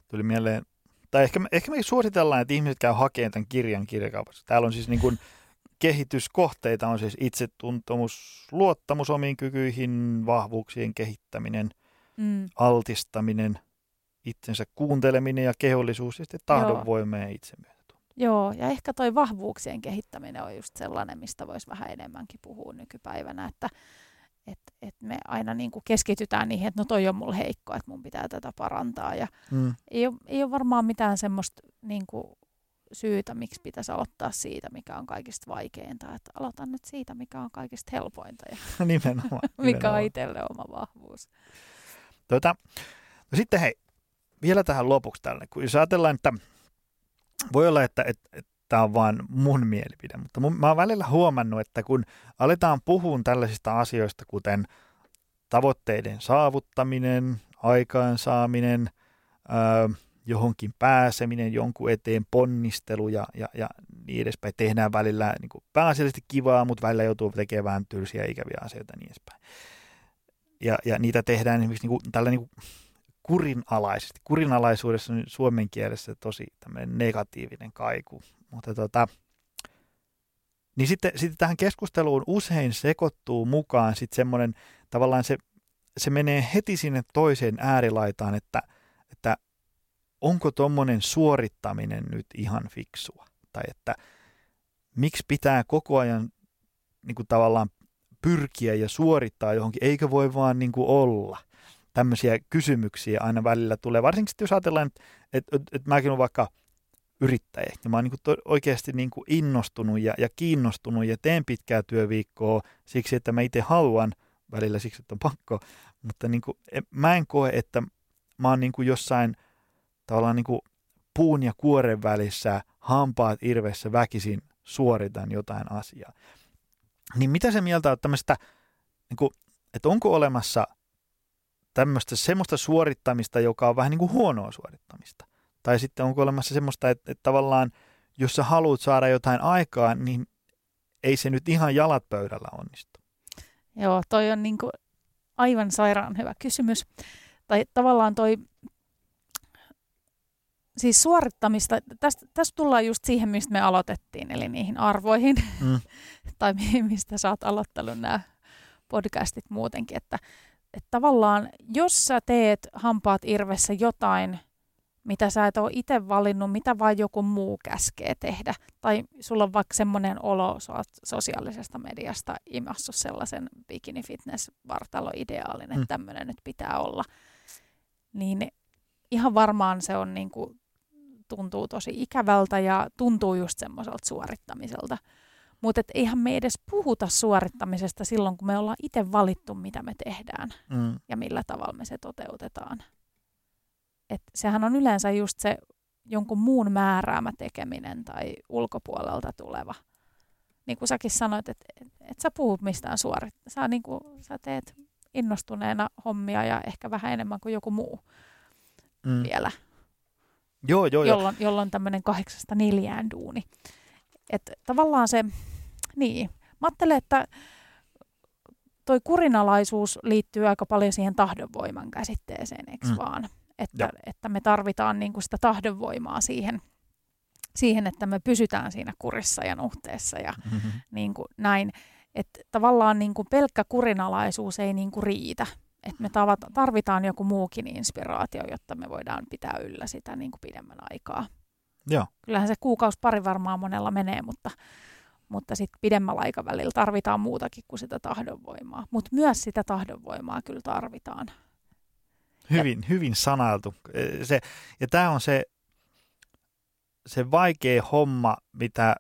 Tuli mieleen tai ehkä, ehkä me suositellaan, että ihmiset käy hakemaan tämän kirjan kirjakaupassa. Täällä on siis niin kuin kehityskohteita, on siis itsetuntemus, luottamus omiin kykyihin, vahvuuksien kehittäminen, mm. altistaminen, itsensä kuunteleminen ja kehollisuus ja sitten tahdonvoima ja itsemyötätunto. Joo, ja ehkä toi vahvuuksien kehittäminen on just sellainen, mistä voisi vähän enemmänkin puhua nykypäivänä, että että et me aina niin kuin keskitytään niihin, että no toi on mulle heikko, että mun pitää tätä parantaa. Ja mm. ei, ole, ei ole varmaan mitään semmoista niin kuin syytä, miksi pitäisi aloittaa siitä, mikä on kaikista vaikeinta. Että aloitan nyt siitä, mikä on kaikista helpointa ja nimenomaan, mikä nimenomaan. on itselle oma vahvuus. Tuota, no sitten hei, vielä tähän lopuksi tälle, kun jos ajatellaan, että voi olla, että, että, että tämä on vain mun mielipide, mutta mun, mä oon välillä huomannut, että kun aletaan puhua tällaisista asioista, kuten tavoitteiden saavuttaminen, aikaansaaminen, öö, johonkin pääseminen, jonkun eteen ponnistelu ja, ja, ja niin edespäin. Tehdään välillä niin kuin pääasiallisesti kivaa, mutta välillä joutuu tekemään tylsiä ikäviä asioita ja niin edespäin. Ja, ja niitä tehdään esimerkiksi niin kuin, tällä niin kuin kurinalaisesti. Kurinalaisuudessa on suomen kielessä tosi tämmöinen negatiivinen kaiku mutta tota, niin sitten, sitten tähän keskusteluun usein sekoittuu mukaan sitten semmoinen, tavallaan se, se menee heti sinne toiseen äärilaitaan, että, että onko tuommoinen suorittaminen nyt ihan fiksua. Tai että miksi pitää koko ajan niin kuin tavallaan pyrkiä ja suorittaa johonkin, eikö voi vaan niin kuin olla. Tämmöisiä kysymyksiä aina välillä tulee, varsinkin jos ajatellaan, että, että, että mäkin olen vaikka – yrittäjä. Ja mä oon niin to, oikeasti niin kuin innostunut ja, ja kiinnostunut ja teen pitkää työviikkoa siksi, että mä itse haluan, välillä siksi, että on pakko, mutta niin kuin, mä en koe, että mä oon niin kuin jossain tavallaan niin kuin puun ja kuoren välissä hampaat irvessä väkisin suoritan jotain asiaa. Niin mitä se mieltä on tämmöistä, niin kuin, että onko olemassa tämmöistä semmoista suorittamista, joka on vähän niin kuin huonoa suorittamista? Tai sitten onko olemassa semmoista, että, että tavallaan jos sä haluat saada jotain aikaa, niin ei se nyt ihan jalat pöydällä onnistu. Joo, toi on niin kuin aivan sairaan hyvä kysymys. Tai tavallaan toi, siis suorittamista, tästä, tästä tullaan just siihen, mistä me aloitettiin, eli niihin arvoihin, mm. tai mistä sä oot aloittanut nämä podcastit muutenkin, että, että tavallaan jos sä teet hampaat irvessä jotain, mitä sä et ole itse valinnut, mitä vain joku muu käskee tehdä, tai sulla on vaikka semmoinen olo, sä oot sosiaalisesta mediasta imassu sellaisen bikini fitness vartalo ideaalin, että mm. tämmöinen nyt pitää olla, niin ihan varmaan se on niin kuin, tuntuu tosi ikävältä ja tuntuu just semmoiselta suorittamiselta. Mutta eihän me edes puhuta suorittamisesta silloin, kun me ollaan itse valittu, mitä me tehdään mm. ja millä tavalla me se toteutetaan. Et sehän on yleensä just se jonkun muun määräämä tekeminen tai ulkopuolelta tuleva. Niin kuin säkin sanoit, että et, et sä puhut mistään suorit. Sä, niin kuin, sä teet innostuneena hommia ja ehkä vähän enemmän kuin joku muu mm. vielä. Joo, joo, jolloin, joo. jolloin tämmöinen kahdeksasta neljään duuni. Että tavallaan se, niin, mä ajattelen, että toi kurinalaisuus liittyy aika paljon siihen tahdonvoiman käsitteeseen, eikö mm. vaan? Että, että me tarvitaan niin kuin sitä tahdonvoimaa siihen, siihen, että me pysytään siinä kurissa ja nuhteessa ja mm-hmm. niin kuin näin. Että tavallaan niin kuin pelkkä kurinalaisuus ei niin kuin riitä. Että me tarvitaan joku muukin inspiraatio, jotta me voidaan pitää yllä sitä niin kuin pidemmän aikaa. Joo. Kyllähän se kuukausi pari varmaan monella menee, mutta, mutta sitten pidemmällä aikavälillä tarvitaan muutakin kuin sitä tahdonvoimaa. Mutta myös sitä tahdonvoimaa kyllä tarvitaan. Hyvin, ja, hyvin sanailtu. Se, ja tämä on se, se vaikea homma, mitä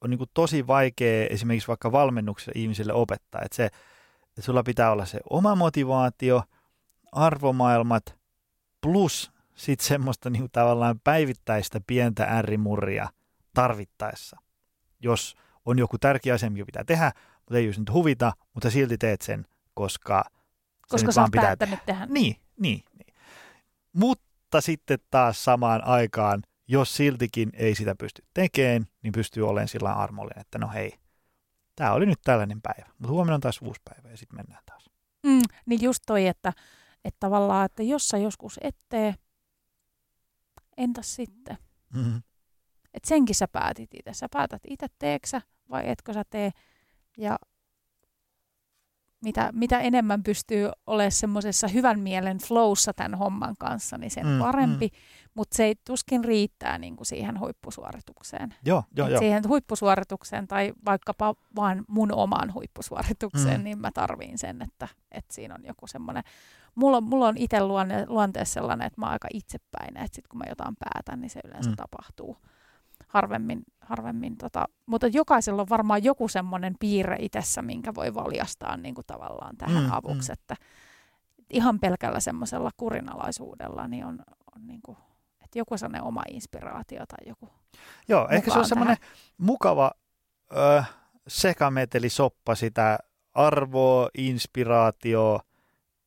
on niin tosi vaikea esimerkiksi vaikka valmennuksessa ihmisille opettaa. Että se, että sulla pitää olla se oma motivaatio, arvomaailmat plus sitten semmoista niin tavallaan päivittäistä pientä äärimurria tarvittaessa. Jos on joku tärkeä asia, mikä pitää tehdä, mutta ei just nyt huvita, mutta silti teet sen, koska koska sä vaan pitää tehdä. tehdä. Niin, niin, niin. Mutta sitten taas samaan aikaan, jos siltikin ei sitä pysty tekemään, niin pystyy olemaan sillä armollinen, että no hei, tämä oli nyt tällainen päivä, mutta huomenna on taas uusi päivä ja sitten mennään taas. Mm, niin just toi, että, että tavallaan, että jos sä joskus ettee, entäs sitten? Mm-hmm. Et senkin sä päätit itse. Sä päätät itse, teeksä vai etkö sä tee. Ja mitä, mitä enemmän pystyy olemaan semmoisessa hyvän mielen flowssa tämän homman kanssa, niin sen mm, parempi. Mm. Mutta se ei tuskin riittää niin kuin siihen huippusuoritukseen. Joo, joo, joo. Siihen huippusuoritukseen tai vaikkapa vaan mun omaan huippusuoritukseen, mm. niin mä tarviin sen, että, että siinä on joku semmoinen... Mulla, mulla on itse luonne, luonteessa sellainen, että mä oon aika itsepäinen, että sit kun mä jotain päätän, niin se yleensä mm. tapahtuu harvemmin, harvemmin tota, mutta jokaisella on varmaan joku semmoinen piirre itsessä, minkä voi valjastaa niin kuin tavallaan tähän mm, avuksi, mm. että ihan pelkällä semmoisella kurinalaisuudella niin on, on niin kuin, että joku sellainen oma inspiraatio tai joku Joo, ehkä se on semmoinen mukava ö, sekametelisoppa sitä arvoa, inspiraatio,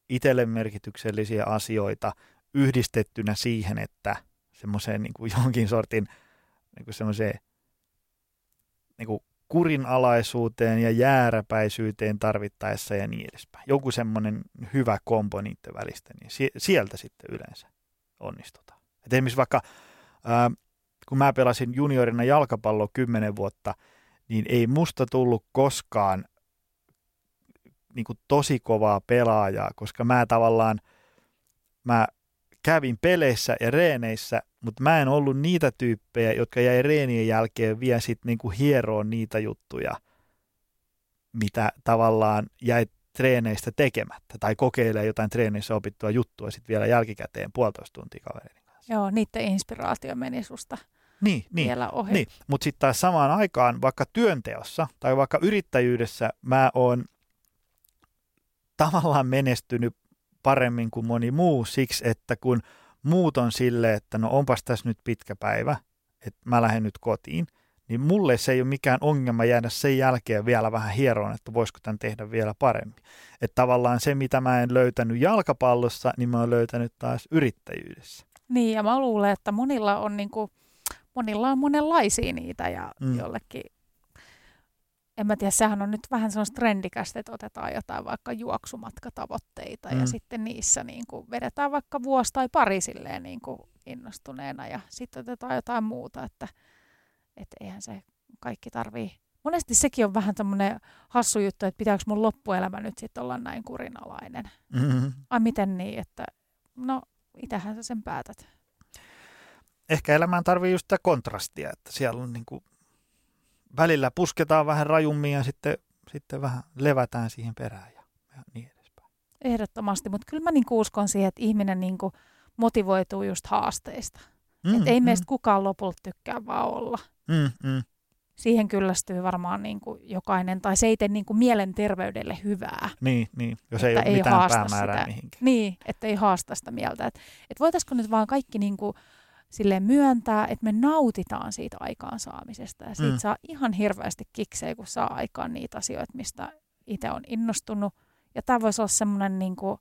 itselle merkityksellisiä asioita yhdistettynä siihen, että semmoiseen niin kuin jonkin sortin – niin semmoiseen niin kurinalaisuuteen ja jääräpäisyyteen tarvittaessa ja niin edespäin. Joku semmoinen hyvä kompo niiden välistä, niin sieltä sitten yleensä onnistutaan. Et esimerkiksi vaikka ää, kun mä pelasin juniorina jalkapalloa kymmenen vuotta, niin ei musta tullut koskaan niin kuin tosi kovaa pelaajaa, koska mä tavallaan, mä kävin peleissä ja reeneissä, mutta mä en ollut niitä tyyppejä, jotka jäi reenien jälkeen vielä sitten niinku hieroon niitä juttuja, mitä tavallaan jäi treeneistä tekemättä tai kokeilee jotain treeneissä opittua juttua sitten vielä jälkikäteen puolitoista tuntia kavereiden kanssa. Joo, niiden inspiraatio meni susta niin, niin, vielä ohi. Niin, mutta sitten taas samaan aikaan vaikka työnteossa tai vaikka yrittäjyydessä mä oon tavallaan menestynyt paremmin kuin moni muu siksi, että kun muut on silleen, että no onpas tässä nyt pitkä päivä, että mä lähden nyt kotiin, niin mulle se ei ole mikään ongelma jäädä sen jälkeen vielä vähän hieroon, että voisiko tämän tehdä vielä paremmin. Että tavallaan se, mitä mä en löytänyt jalkapallossa, niin mä oon löytänyt taas yrittäjyydessä. Niin, ja mä luulen, että monilla on, niin kuin, monilla on monenlaisia niitä ja mm. jollekin en mä tiedä, sehän on nyt vähän sellaista trendikästä, että otetaan jotain vaikka juoksumatkatavoitteita mm. ja sitten niissä niin kuin vedetään vaikka vuosi tai pari silleen niin kuin innostuneena ja sitten otetaan jotain muuta, että et eihän se kaikki tarvii. Monesti sekin on vähän tämmöinen hassu juttu, että pitääkö mun loppuelämä nyt sitten olla näin kurinalainen. Mm-hmm. Ai miten niin, että no itähän sä sen päätät. Ehkä elämään tarvii just sitä kontrastia, että siellä on niin kuin, välillä pusketaan vähän rajummin ja sitten, sitten vähän levätään siihen perään ja, ja niin edespäin. Ehdottomasti, mutta kyllä mä niinku uskon siihen, että ihminen niinku motivoituu just haasteista. Mm, Et ei mm, meistä kukaan lopulta tykkää vaan olla. mm, mm. Siihen kyllästyy varmaan niinku jokainen, tai se ei tee niinku mielenterveydelle hyvää. Niin, niin, jos Että ei ole ei mitään päämäärää sitä. mihinkään. Niin, että ei haasta sitä mieltä. Että et voitaisiko nyt vaan kaikki niinku silleen myöntää, että me nautitaan siitä aikaansaamisesta. Ja siitä Mm. saa ihan hirveästi kiksejä, kun saa aikaan niitä asioita, mistä itse on innostunut. Ja tämä voisi olla semmoinen, niinku,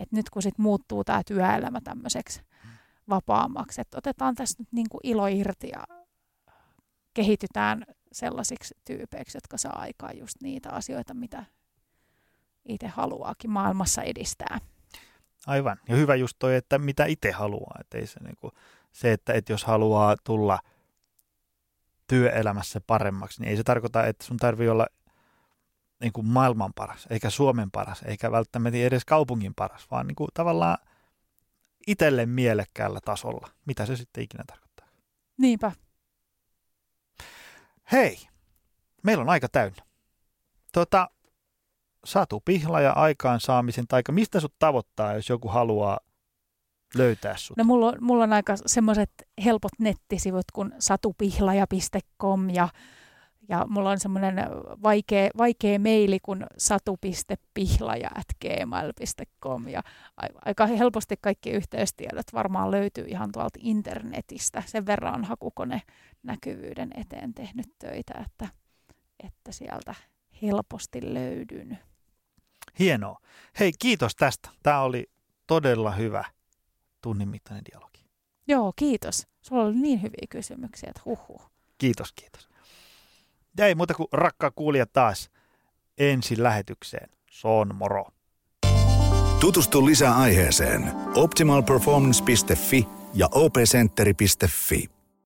että nyt kun sit muuttuu tämä työelämä tämmöiseksi vapaammaksi, että otetaan tästä nyt niinku ilo irti ja kehitytään sellaisiksi tyypeiksi, jotka saa aikaan just niitä asioita, mitä itse haluaakin maailmassa edistää. Aivan. Ja hyvä just toi, että mitä itse haluaa. Että ei se, niin kuin, se että, että jos haluaa tulla työelämässä paremmaksi, niin ei se tarkoita, että sun tarvii olla niin kuin maailman paras, eikä Suomen paras, eikä välttämättä edes kaupungin paras, vaan niin kuin tavallaan itselle mielekkäällä tasolla, mitä se sitten ikinä tarkoittaa. Niinpä. Hei, meillä on aika täynnä. Tota, Satu Pihla ja aikaansaamisen taika, mistä sut tavoittaa, jos joku haluaa löytää sut? No mulla on, mulla on aika semmoiset helpot nettisivut kuin satupihlaja.com ja, ja mulla on semmoinen vaikea, vaikea meili kuin satu.pihlaja.gmail.com ja aika helposti kaikki yhteystiedot varmaan löytyy ihan tuolta internetistä. Sen verran on hakukone näkyvyyden eteen tehnyt töitä, että, että sieltä helposti löydyn. Hienoa. Hei, kiitos tästä. Tämä oli todella hyvä tunnin mittainen dialogi. Joo, kiitos. Sulla oli niin hyviä kysymyksiä, että huhhuh. Kiitos, kiitos. Ja ei muuta kuin rakkaa kuulija taas ensi lähetykseen. Son moro. Tutustu lisää aiheeseen optimalperformance.fi ja opcenteri.fi.